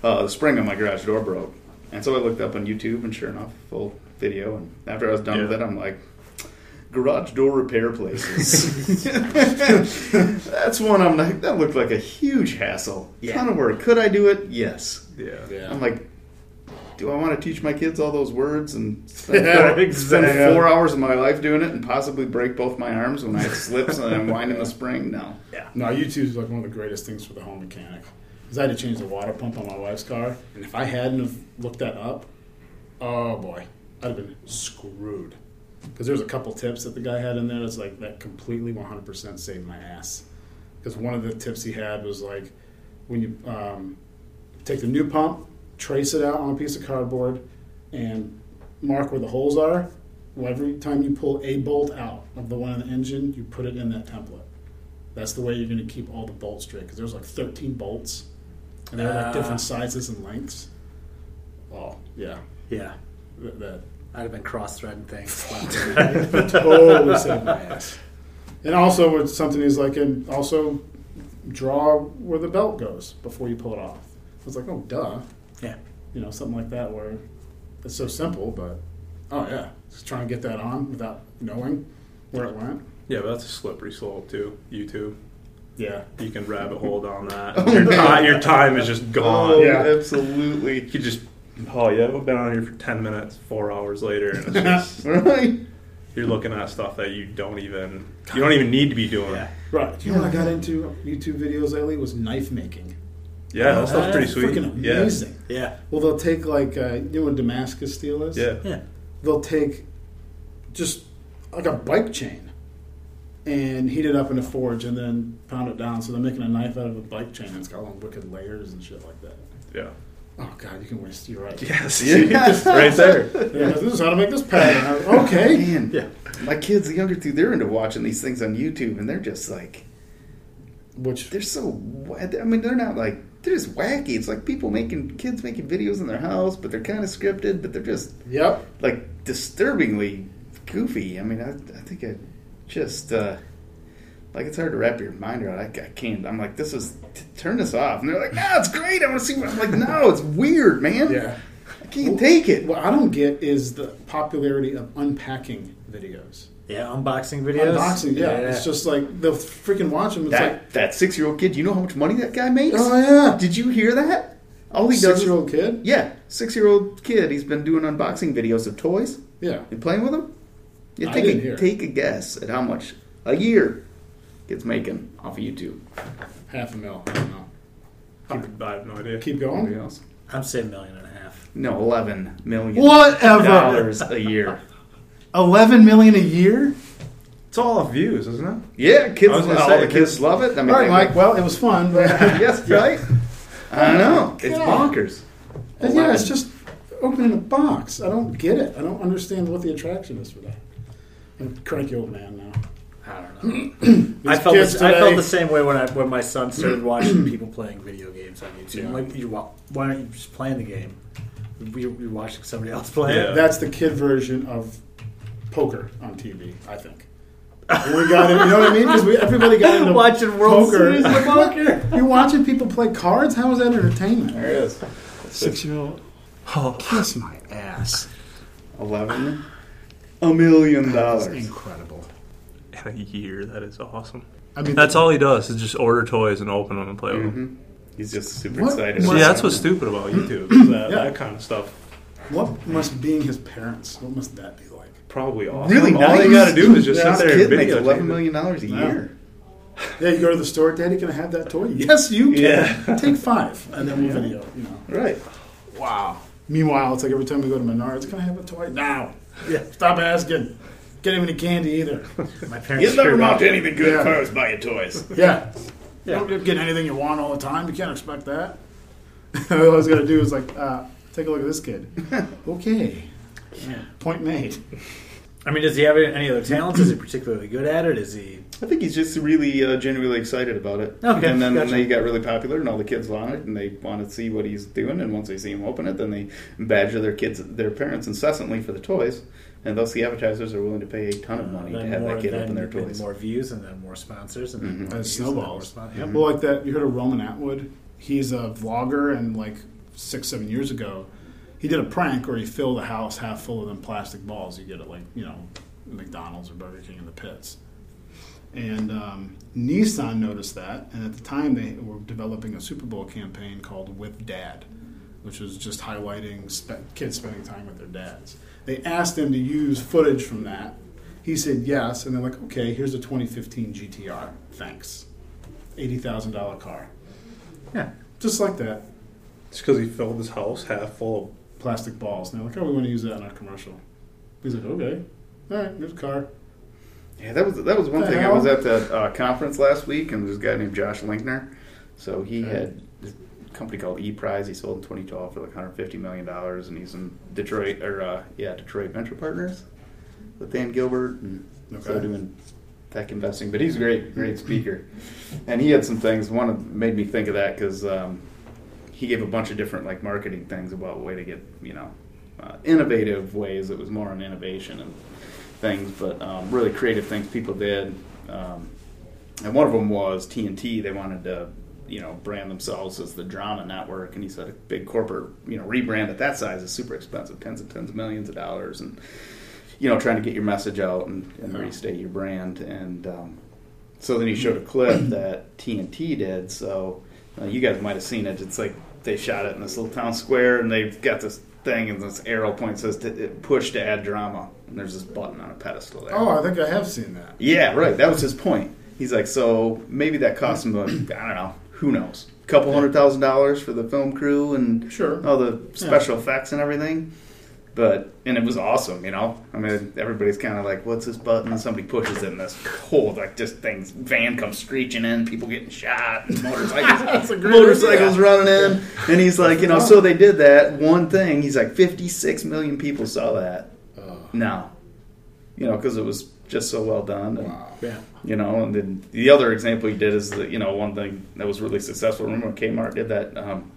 uh, the spring on my garage door broke, and so I looked up on YouTube, and sure enough, full video. And after I was done with it, I'm like, garage door repair places. That's one I'm like, that looked like a huge hassle. Yeah. Ton of work. Could I do it? Yes. yeah. Yeah. I'm like, do I want to teach my kids all those words and spend, Yeah, four, exactly. spend four hours of my life doing it and possibly break both my arms when I slips and I'm winding the spring? No. Yeah. No, YouTube is like one of the greatest things for the home mechanic. Because I had to change the water pump on my wife's car, and if I hadn't have looked that up, oh boy, I'd have been screwed. Because there's a couple tips that the guy had in there that's like that completely 100% saved my ass. Because one of the tips he had was like when you um, take the new pump, trace it out on a piece of cardboard, and mark where the holes are. Well, every time you pull a bolt out of the one in the engine, you put it in that template. That's the way you're going to keep all the bolts straight. Because there's like 13 bolts, and they're like Ah. different sizes and lengths. Oh yeah, Yeah. that, that I'd have been cross threading things. totally saved my ass. And also, it's something he's like, and also draw where the belt goes before you pull it off. I was like, oh, duh. Yeah. You know, something like that where it's so simple, but oh, yeah. Just trying to get that on without knowing where it went. Yeah, but that's a slippery slope too. YouTube, Yeah. you can rabbit hole down that. Oh, your, ti- your time is just gone. Oh, Yeah. absolutely. You just, oh yeah, we've been on here for ten minutes. Four hours later, and it's just Right? you're looking at stuff that you don't even you don't even need to be doing. Yeah. Right. Do you know what I got into YouTube videos lately? Was knife making. Yeah, that stuff's Oh, pretty sweet. Freaking Yeah. amazing. Yeah. Well, they'll take like uh, you know what Damascus steel is. Yeah. Yeah. They'll take just like a bike chain and heat it up in a forge and then pound it down. So they're making a knife out of a bike chain. and It's got all wicked layers and shit like that. Yeah. Oh god, you can waste. You're right. Yes. Yes. right there. Yeah, this is how to make this pattern. Okay. Man, Yeah. my kids, the younger two, they're into watching these things on YouTube, and they're just like, Which they're so. wa- I mean, they're not like they're just wacky. It's like people making kids making videos in their house, but they're kind of scripted, but they're just yep. like disturbingly goofy. I mean, I, I think I just uh, like it's hard to wrap your mind around. I, I can't. I'm like, this is t- turn this off, and they're like, no, it's great. I want to see. What, I'm like, no, it's weird, man. Yeah. I can't take it. What I don't get is the popularity of unpacking videos. Yeah. Unboxing videos. Unboxing, yeah. It's just like they'll freaking watch them. It's That like, that six year old kid, you know how much money that guy makes? oh yeah, Did you hear that? All he does Six year old kid. yeah, six year old kid. He's been doing unboxing videos of toys Yeah. and playing with them. You I take didn't a, hear. take a guess at how much a year kids making off of YouTube. Half a mil. I don't know. Keep, I have no idea. Keep Anybody going. else? I'm saying a million and a half. No, eleven million Whatever. dollars a year. Eleven million a year. It's all off views, isn't it? Yeah, kids. I was gonna all say, the kids love it. I mean, All right, they- Mike. Well, it was fun, but yes, right. I know it's God. bonkers. But yeah, it's just opening a box. I don't get it. I don't understand what the attraction is for that. I'm a cranky old man now. I don't know. I felt the, I felt the same way when I when my son started watching people playing video games on YouTube. I'm like, you, why aren't you just playing the game? You're, you're watching somebody else play Yeah. it. That's the kid version of poker on TV. I think. we got it. You know what I mean? Because everybody got into Watching World poker. Series of poker. You're watching people play cards. How is that entertainment? There it is. Six year old. Oh, Kiss my ass. Eleven. A million That's dollars. incredible. In a year. That is awesome. I mean, That's all he does is just order toys and open them and play with them. Mm-hmm. He's just super What excited. must- See, that's what's stupid about YouTube. Is that, Yeah. that kind of stuff. What must being his parents? What must that be like? Probably awesome. Really All nice. they got to do is just This sit there and kid makes videotape eleven it. million dollars a Yeah. year. Yeah, you go to the store, Daddy. Can I have that toy? Yes, you can. Yeah. Take five, and then we'll video. You know. Right. Wow. Meanwhile, it's like every time we go to Menards, can I have a toy now? Yeah. Stop asking. Get him any candy either. My parents. He's never screwed amount to anything good Yeah. if I was buying toys. Yeah. Yeah. You don't get anything you want all the time. You can't expect that. all I was gonna do is like, uh, take a look at this kid. okay. Yeah. Point made. I mean, does he have any other talents? Is he particularly good at it? Is he? I think he's just really uh, genuinely excited about it. Okay, And then gotcha. they got really popular, and all the kids want it, and they want to see what he's doing. And once they see him open it, then they badger their kids, their parents, incessantly for the toys. And thus, the advertisers are willing to pay a ton of money to have more, that kid then open their then toys. More views and then more sponsors and then Mhm. more As and then snowballs. more spon- Yep. Well, like that, you heard of Roman Atwood? He's a vlogger, and like six, seven years ago, he did a prank where he filled a house half full of them plastic balls you get at like you know McDonald's or Burger King in the pits. And um, Nissan noticed that, and at the time they were developing a Super Bowl campaign called "With Dad," which was just highlighting spe- kids spending time with their dads. They asked him to use footage from that. He said yes, and they're like, "Okay, here's a 2015 GTR. Thanks." eighty thousand dollar car, Yeah. just like that. It's because he filled his house half full of Plastic balls. And they're like, "Oh, we want to use that in our commercial." He's like, "Okay, all right, here's a car." Yeah, that was that was one The thing. I was at the uh, conference last week, and there's a guy named Josh Linkner. So he Okay. had this company called E Prize. He sold in 2012 for like 150 million dollars, and he's in Detroit or uh, yeah, Detroit Venture Partners with Dan Gilbert, and so doing tech investing. But he's a great, great speaker, and he had some things. One of- made me think of that because um, he gave a bunch of different like marketing things about a way to get you know uh, innovative ways. It was more on innovation and things, but um, really creative things people did. um, and one of them was TNT. They wanted to, you know, brand themselves as the drama network, and he said a big corporate, you know, rebrand at that size is super expensive, tens and tens of millions of dollars, and you know, trying to get your message out and, and Yeah. restate your brand. And um, so then he showed a clip that TNT did. So uh, you guys might have seen it. It's like they shot it in this little town square, and they've got this thing, and this arrow point says to, push to add drama, and there's this button on a pedestal there. Oh, I think I have seen that. Yeah, right. That was his point. He's like, so maybe that cost him, a, I don't know, who knows, a couple hundred thousand dollars for the film crew and Sure. all the special effects and everything. But and it was awesome, you know. I mean, everybody's kind of like, "What's this button?" And somebody pushes it, and this whole like just things van comes screeching in, people getting shot, and motorcycles, motorcycles idea. running in, and he's like, you know, so they did that one thing. He's like, fifty-six million people saw that. Oh, No, you know, because it was just so well done. And, wow. Yeah. You know, and then the other example he did is that you know one thing that was really successful. Remember when Kmart did that? Um,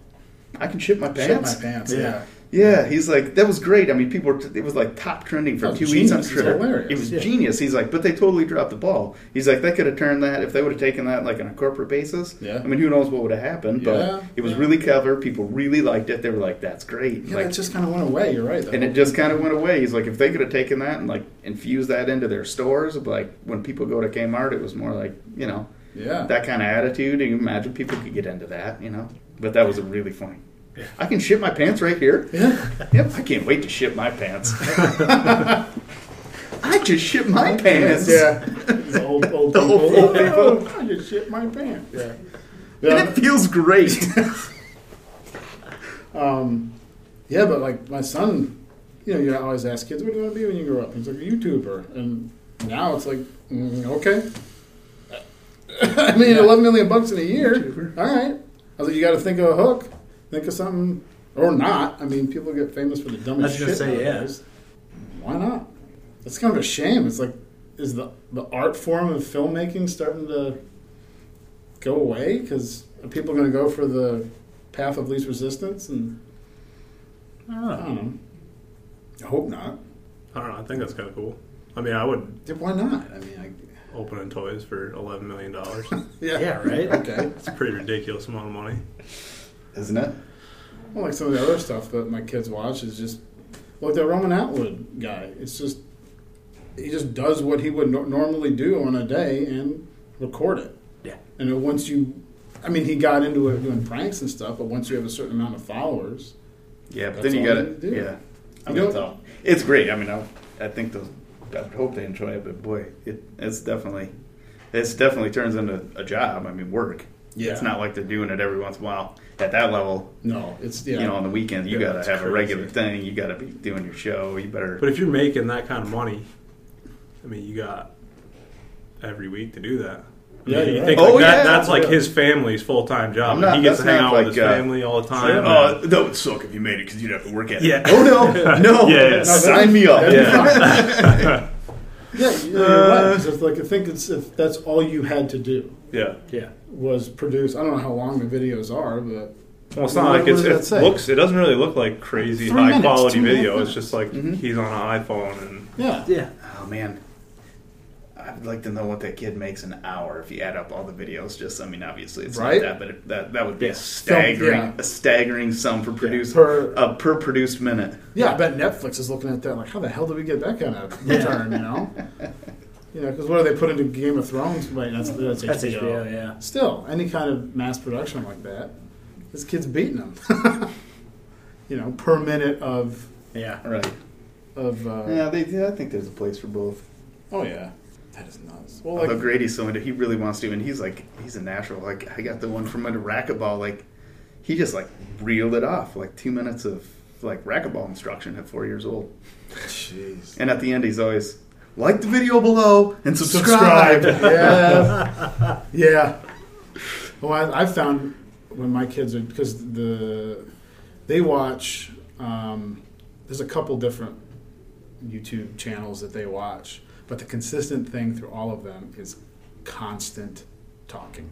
I can ship my Shit pants. my pants. Yeah. Yeah. Yeah, he's like that was great. I mean, people were it was like top trending for two weeks on genius. Twitter. It was Yeah. genius. He's like, but they totally dropped the ball. He's like, they could have turned that if they would have taken that like on a corporate basis. Yeah. I mean, who knows what would have happened? Yeah, But it was yeah. really clever. People really liked it. They were like, that's great. Yeah, like, just kind of went away. You're right. that and it just kind of went away. He's like, if they could have taken that and like infused that into their stores, like when people go to Kmart, it was more like you know yeah. that kind of attitude. And you imagine people could get into that, you know. But that was really funny. Yeah. I can ship my pants right here. yeah. Yep, I can't wait to ship my pants. I just shipped my pants. Yeah. The old, old The people. old- old people. I just shit my pants. Yeah. And it feels great. Um, yeah, but like my son, you know, you always ask kids, "What do you want to be when you grow up?" He's like a YouTuber, and now it's like, mm, okay. I mean, Yeah. eleven million bucks in a year. YouTuber. All right. I was like, you got to think of a hook, think of something, or not. I mean, people get famous for the I dumbest was gonna shit. say, yeah. nowadays. Why not? It's kind of a shame. It's like, is the the art form of filmmaking starting to go away? Because are people going to go for the path of least resistance? And I don't I know. don't know. I hope not. I don't know. I think that's kind of cool. I mean, I would Yeah, Why not? I mean, I, open toys for eleven million dollars. yeah. Yeah, right? Okay. It's a pretty ridiculous amount of money. Isn't it? Well, like some of the other stuff that my kids watch is just like that Roman Atwood guy. It's just he just does what he would no- normally do on a day and record it. Yeah. And once you, I mean, he got into it doing pranks and stuff, but once you have a certain amount of followers, Yeah, but That's then you got you to do. Yeah, I mean, it's, all, it's great. I mean, I, I think those. I would hope they enjoy it, but boy, it, it's definitely, it's definitely turns into a job. I mean, work. Yeah. It's not like they're doing it every once in a while. At that level, no, it's yeah. you know, on the weekends, you Yeah, got to it's have a regular thing. You got to be doing your show. You better. But if you're making that kind of money, I mean, you got every week to do that. I Yeah, mean, you're right. think Oh, like that, yeah. that's like Yeah. his family's full time job. I'm not- he gets to hang not out with his uh, family all the time. Oh, that would suck if you made it because you'd have to work at it. Yeah. Oh no, no. Yeah, yeah. No, Sign me up. Yeah. yeah, you- you're right. It's like I think it's if that's all you had to do yeah. Yeah. was produced. I don't know how long the videos are, but Well, it's What- not like what it's, does that it say? looks. It doesn't really look like crazy Three high minutes, quality two and a half video. It's minutes. just like Mhm. he's on an iPhone and yeah, Yeah. Oh man, I'd like to know what that kid makes an hour if you add up all the videos. Just, I mean, obviously it's Right? not that, but it, that that would be Yeah. a staggering, yeah. a staggering sum for produce per uh, per produced minute. Yeah, I bet Netflix is looking at that like, how the hell did we get that kind of return? You know, you know, because what do they put into Game of Thrones? Right, that's that's, That's HBO. HBO, yeah. Still, any kind of mass production like that, this kid's beating them. you know, per minute of Yeah. Right. of. Uh, Yeah, they. Yeah, I think there's a place for both. Oh yeah, that is nuts. Well, Although like, Grady's so into, he really wants to, and he's like, he's a natural. Like I got the one from under racquetball. Like he just like reeled it off, like two minutes of like racquetball instruction at four years old. jeez. And at the end, he's always like the video below and subscribe. yeah, yeah. Well, I, I found when my kids are because the they watch. Um, there's a couple different YouTube channels that they watch, but the consistent thing through all of them is constant talking.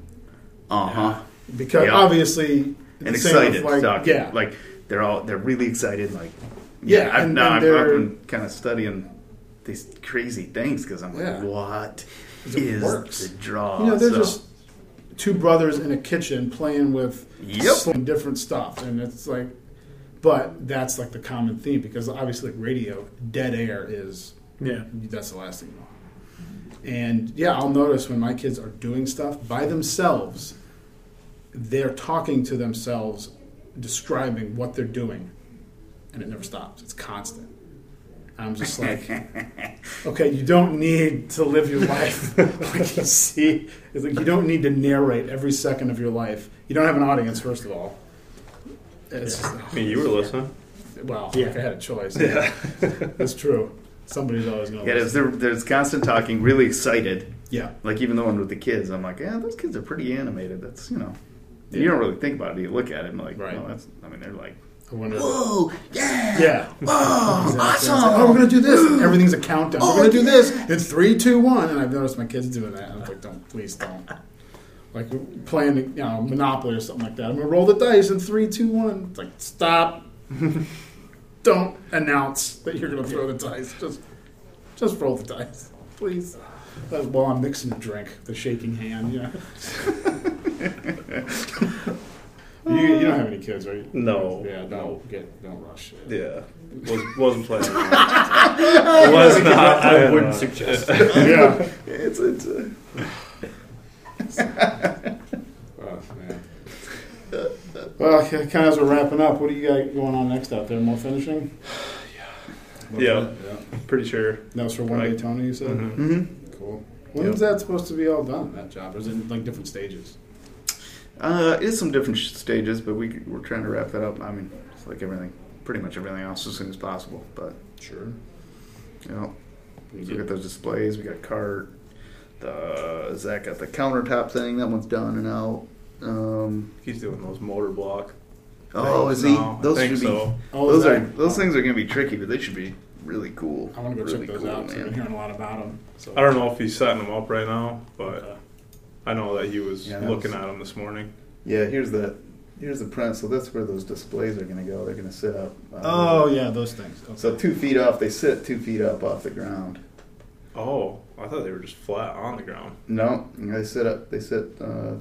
Uh huh. Because Yeah. obviously, And the same with, excited, like, talking. yeah, Like they're all they're really excited. Like Yeah, I've, and- no, and I've, I've been kind of studying these crazy things because I'm like, Yeah. what 'Cause it is works. the draw? You know, they're So- just two brothers in a kitchen playing with Yep. different stuff, and it's like, but that's like the common theme because obviously, like radio, dead air is Yeah. that's the last thing you want. And yeah, I'll notice when my kids are doing stuff by themselves, they're talking to themselves, describing what they're doing, and it never stops. It's constant. I'm just like, okay, you don't need to live your life like you see. It's like you don't need to narrate every second of your life. You don't have an audience, first of all. It's, I mean, you were listening. well, Yeah. if I had a choice, yeah, that's true. Somebody's always going to. Yeah, there's, there, there's constant talking, really excited. yeah. Like even the one with the kids, I'm like, yeah, those kids are pretty animated. That's you know, Yeah. you don't really think about it. You look at it and like, Right. no, that's. I mean, they're like, I wonder. Whoa, yeah, Yeah. oh, Exactly. Awesome. like, oh, we're gonna do this. And everything's a countdown. Oh, we're gonna oh, do yeah. this in three, two, one. And I've noticed my kids doing that. And I'm like, don't, please don't. Like playing, you know, Monopoly or something like that. I'm gonna roll the dice in three, two, one. It's like, stop. don't announce that you're gonna throw the dice. Just, just roll the dice, please. While I'm mixing the drink, the shaking hand. Yeah. You, you don't have any kids, right? No. Yeah. Don't get. Don't rush. Yeah, was, wasn't planning. on it. was not. I planning wouldn't on suggest yeah. It's it's. Uh, Oh, man. Well, kind of as we're wrapping up, what do you got going on next out there? More finishing? Yeah. yeah. yeah. Pretty sure. That was for one day, Tony. You said. Mhm. mhm. Cool. When's that supposed to be all done? That job, or is it in like different stages? Uh, it's some different sh- stages, but we we're trying to wrap that up. I mean, it's like everything, pretty much everything else as soon as possible. But Sure. you know, we got those displays. We got cart. The Zach got the countertop thing. That one's done and out. Um, He's doing those motor block. oh, things is he? now. I Those should be. so. Oh, those are that- those things are going to be tricky, but they should be really cool. I want to go really check those cool, out. 'cause I've been man. hearing a lot about them. So. I don't know if he's setting them up right now, but Okay. I know that he was Yeah, looking was- at them this morning. Yeah, here's the here's the print. So that's where those displays are going to go. They're going to sit up. uh, Oh yeah, those things. Okay. So two feet off. They sit two feet up off the ground. Oh, I thought they were just flat on the ground. No, they sit up. They sit uh,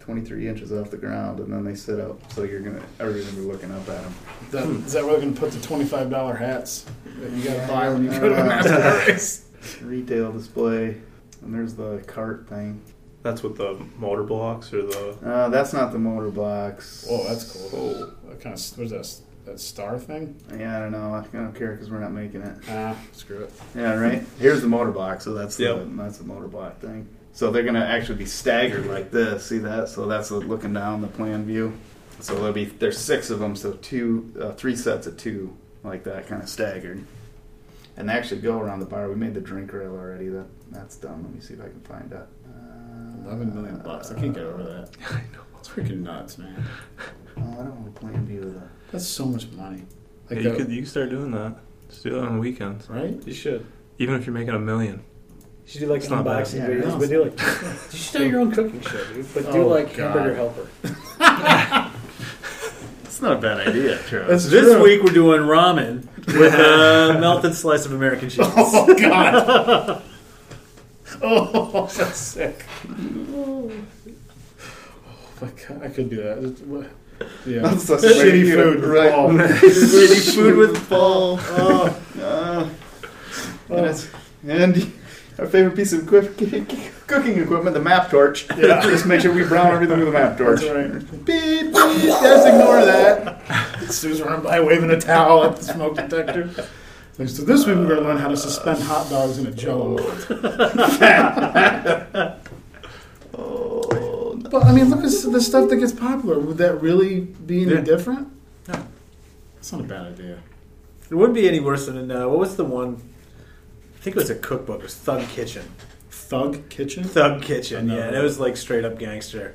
23 inches off the ground, and then they sit up. So you're gonna everybody's gonna be looking up at them. That, is that where they're going to put the twenty-five dollar hats that you got to buy when you go to a NASCAR race? Retail display, and there's the cart thing. That's with the motor blocks or the. Uh, that's not the motor blocks. Oh, that's cool. What kind of what is that? That star thing? Yeah, I don't know. I don't care because we're not making it. Ah, screw it. Yeah, right. Here's the motor block. So that's the that's the motor block thing. So they're gonna actually be staggered like this. See that? So that's looking down the plan view. So there'll be there's six of them. So two, uh, three sets of two like that, kind of staggered. And they actually go around the bar. We made the drink rail already. That that's done. Let me see if I can find it. Eleven million bucks. I can't get over that. I know. It's freaking nuts, man. Oh, I don't have a plan view of that. That's so much money. Like you that- could you could start doing that. Just do that on weekends, right? You should. even if you're making a million. You should do like It's not bad. unboxing Yeah, videos, no. but do like you should do your own cooking show, dude. But do Oh, like God. hamburger helper. That's not a bad idea, Charles. That's This true. week we're doing ramen with a melted slice of American cheese. Oh God. oh, that's sick. Oh my God, I could do that. Yeah, That's such a shitty food, right? Oh. Shitty food with ball. Oh, Uh, and, and our favorite piece of cooking equipment, the map torch. Yeah. Just make sure we brown everything with a map torch. that's right. Beep, beep. Guys, ignore that. Sue's running by waving a towel at the smoke detector. Like, So this week we're going to learn how to suspend hot dogs in a Jello mold. Oh, no. But I mean, look at the stuff that gets popular. Would that really be any Yeah. different? No. It's not a bad idea. It wouldn't be any worse than uh, what was the one? I think it was a cookbook. It was Thug Kitchen. Thug Kitchen. Thug Kitchen, yeah. And it was like straight up gangster,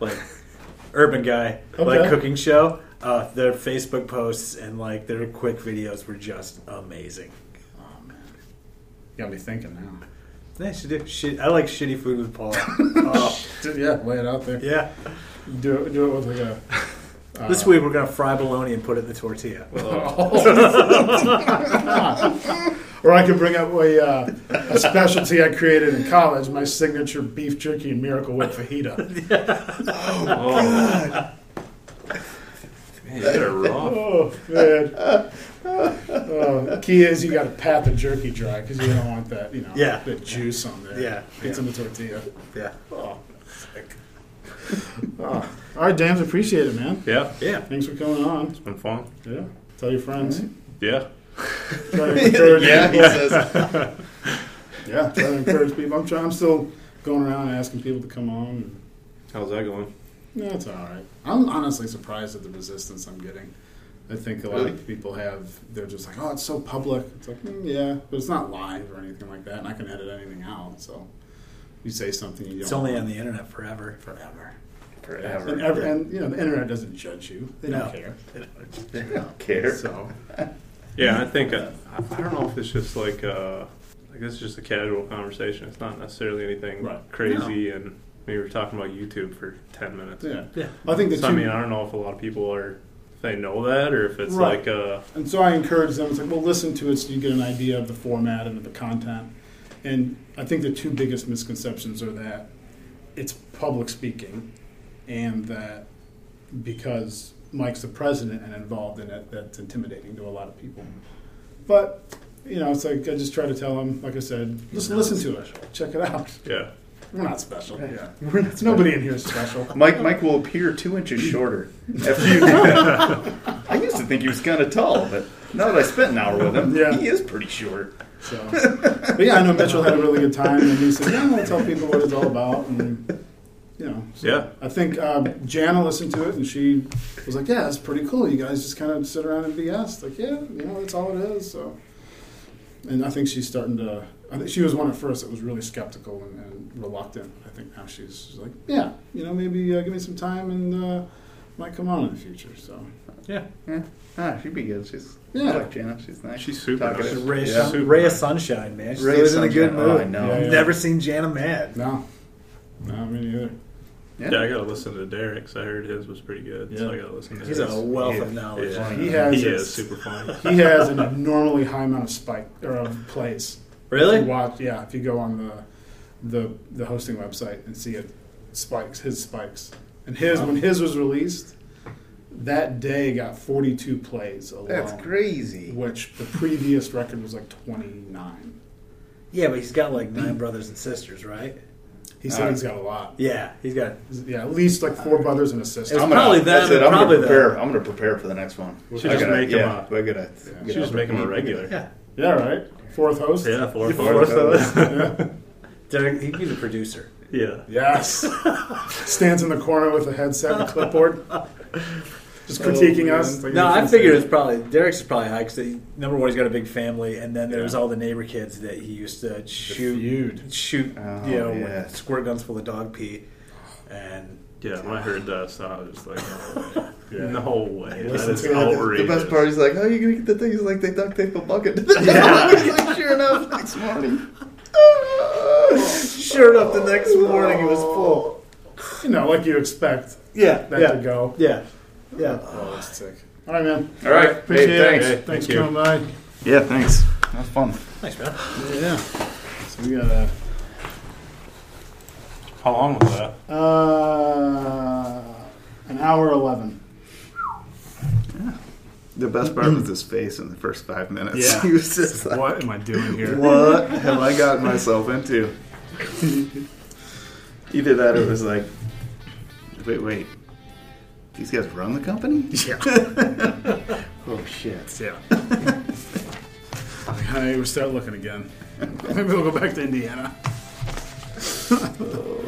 like urban guy, Okay. like cooking show. Uh, their Facebook posts and like their quick videos were just amazing. Oh man, got me thinking now. They should do shit. I like shitty food with Paul. oh, Dude, yeah, lay it out there. yeah. Do it. Do it with like a. Uh, This week we're gonna fry bologna and put it in the tortilla. or I could bring up a, uh, a specialty I created in college, my signature beef jerky and Miracle Whip fajita. Oh, Man, you're rough. Oh man. Oh, key is you got to pat the jerky dry because you don't want that, you know, Yeah. the juice on there. Yeah, gets in the tortilla. Yeah. Oh, sick. Oh. All right, James, appreciate it, man. Yeah, Yeah. Thanks for coming on. it's been fun. Yeah, tell your friends. Yeah. Try to encourage yeah, he says. Yeah, try to encourage people. I'm trying. I'm still going around asking people to come on. How's that going? Yeah, it's all right. I'm honestly surprised at the resistance I'm getting. I think a lot Really? of people have. They're just like, oh, it's so public. It's like, mm, yeah, but it's not live or anything like that, and I can edit anything out. So you say something you don't. It's only want on the internet forever. forever. Forever. And, every, and you know, the internet doesn't judge you. They No. don't care. They don't care. So Yeah, I think uh, I, I don't know if it's just like uh, like this is just a casual conversation. It's not necessarily anything Right. crazy, and maybe we're talking about YouTube for ten minutes. yeah, Yeah. I think the So I mean, I don't know if a lot of people are if they know that or if it's Right. like uh, And so I encourage them. It's like, well, listen to it so you get an idea of the format and of the content. And I think the two biggest misconceptions are that it's public speaking, and that because Mike's the president and involved in it, that's intimidating to a lot of people. But you know, it's like I just try to tell them, like I said, just listen to it, check it out. yeah. We're not special. Right. Yeah, We're not nobody in here is special. Mike Mike will appear two inches shorter after you do that. I used to think he was kind of tall, but now that I spent an hour with him, Yeah. he is pretty short. So, but yeah, I know Mitchell had a really good time, and he said, "Yeah, I'll tell people what it's all about." And you know, so Yeah. I think um, Jana listened to it, and she was like, "Yeah, it's pretty cool. You guys just kind of sit around and BS." Like, yeah, you know, that's all it is. So, and I think she's starting to. I think she was one at first that was really skeptical and, and reluctant. I think now she's, she's like, "Yeah, you know, maybe uh, give me some time and uh, might come on in the future." So, Yeah. Yeah. Ah, she'd be good. She's Yeah. I like Jana. She's nice. She's super Talkative. nice. Ray, of Yeah. sun- ray of sunshine, man. She's Ray of always in a good sunshine. Oh, mood. I know. Yeah, yeah. Never seen Jana mad. no, no, me neither. Yeah. Yeah, I gotta listen to Derek's. I heard his was pretty good, so Yeah. I gotta listen to He's his. a wealth of knowledge. yeah. He has he is super funny. He has an abnormally high amount of spike or of plays. If you Really? watch, yeah. If you go on the the the hosting website and see it spikes, his spikes, and his when his was released, that day got 42 plays alone. That's crazy. Which the previous record was like 29. Yeah, but he's got like nine brothers and sisters, right? He said Uh, he's got a lot. Yeah, he's got. Yeah, at least like four brothers and a sister. I'm gonna, probably them that's it. I'm probably gonna them. prepare. I'm gonna prepare for the next one. Should I just gotta- make him yeah, a- I gotta. Yeah. get Should just up make him a regular. Yeah, yeah, right. Fourth host. Yeah, fourth. Fourth host. Yeah. Derek, he'd be the producer. Yeah. Yes. Stands in the corner with a headset and a clipboard. Just critiquing Oh, us. No, I anything figured it's probably Derek's is probably high because number one, he's got a big family, and then there's Yeah. all the neighbor kids that he used to shoot, shoot, Oh, you know, yeah. with squirt guns full of dog pee, and Yeah, when I heard that, so I was just like, no way. Yeah. No way. That Listen is to it. outrageous. The best part is like, how are you gonna get the thing? He's like, they duct tape a bucket. to the yeah. like, sure enough, next morning. sure enough, the next morning it was full. You know, like you expect Yeah, that yeah, to go. yeah, yeah. Oh, that's sick. All right, man. All right. Appreciate Hey, it. thanks. Hey, Thanks thank for you. coming by. Yeah, thanks. That was fun. Thanks, man. Yeah. So we got a. How long was that? Uh, an hour 11. The best part was mm. his face in the first five minutes. Yeah. he was just like, What am I doing here? what have I gotten myself into? Either that or it was like, wait, wait. These guys run the company? Yeah. Oh, shit. Yeah. I will start looking again. Maybe we'll go back to Indiana. Oh.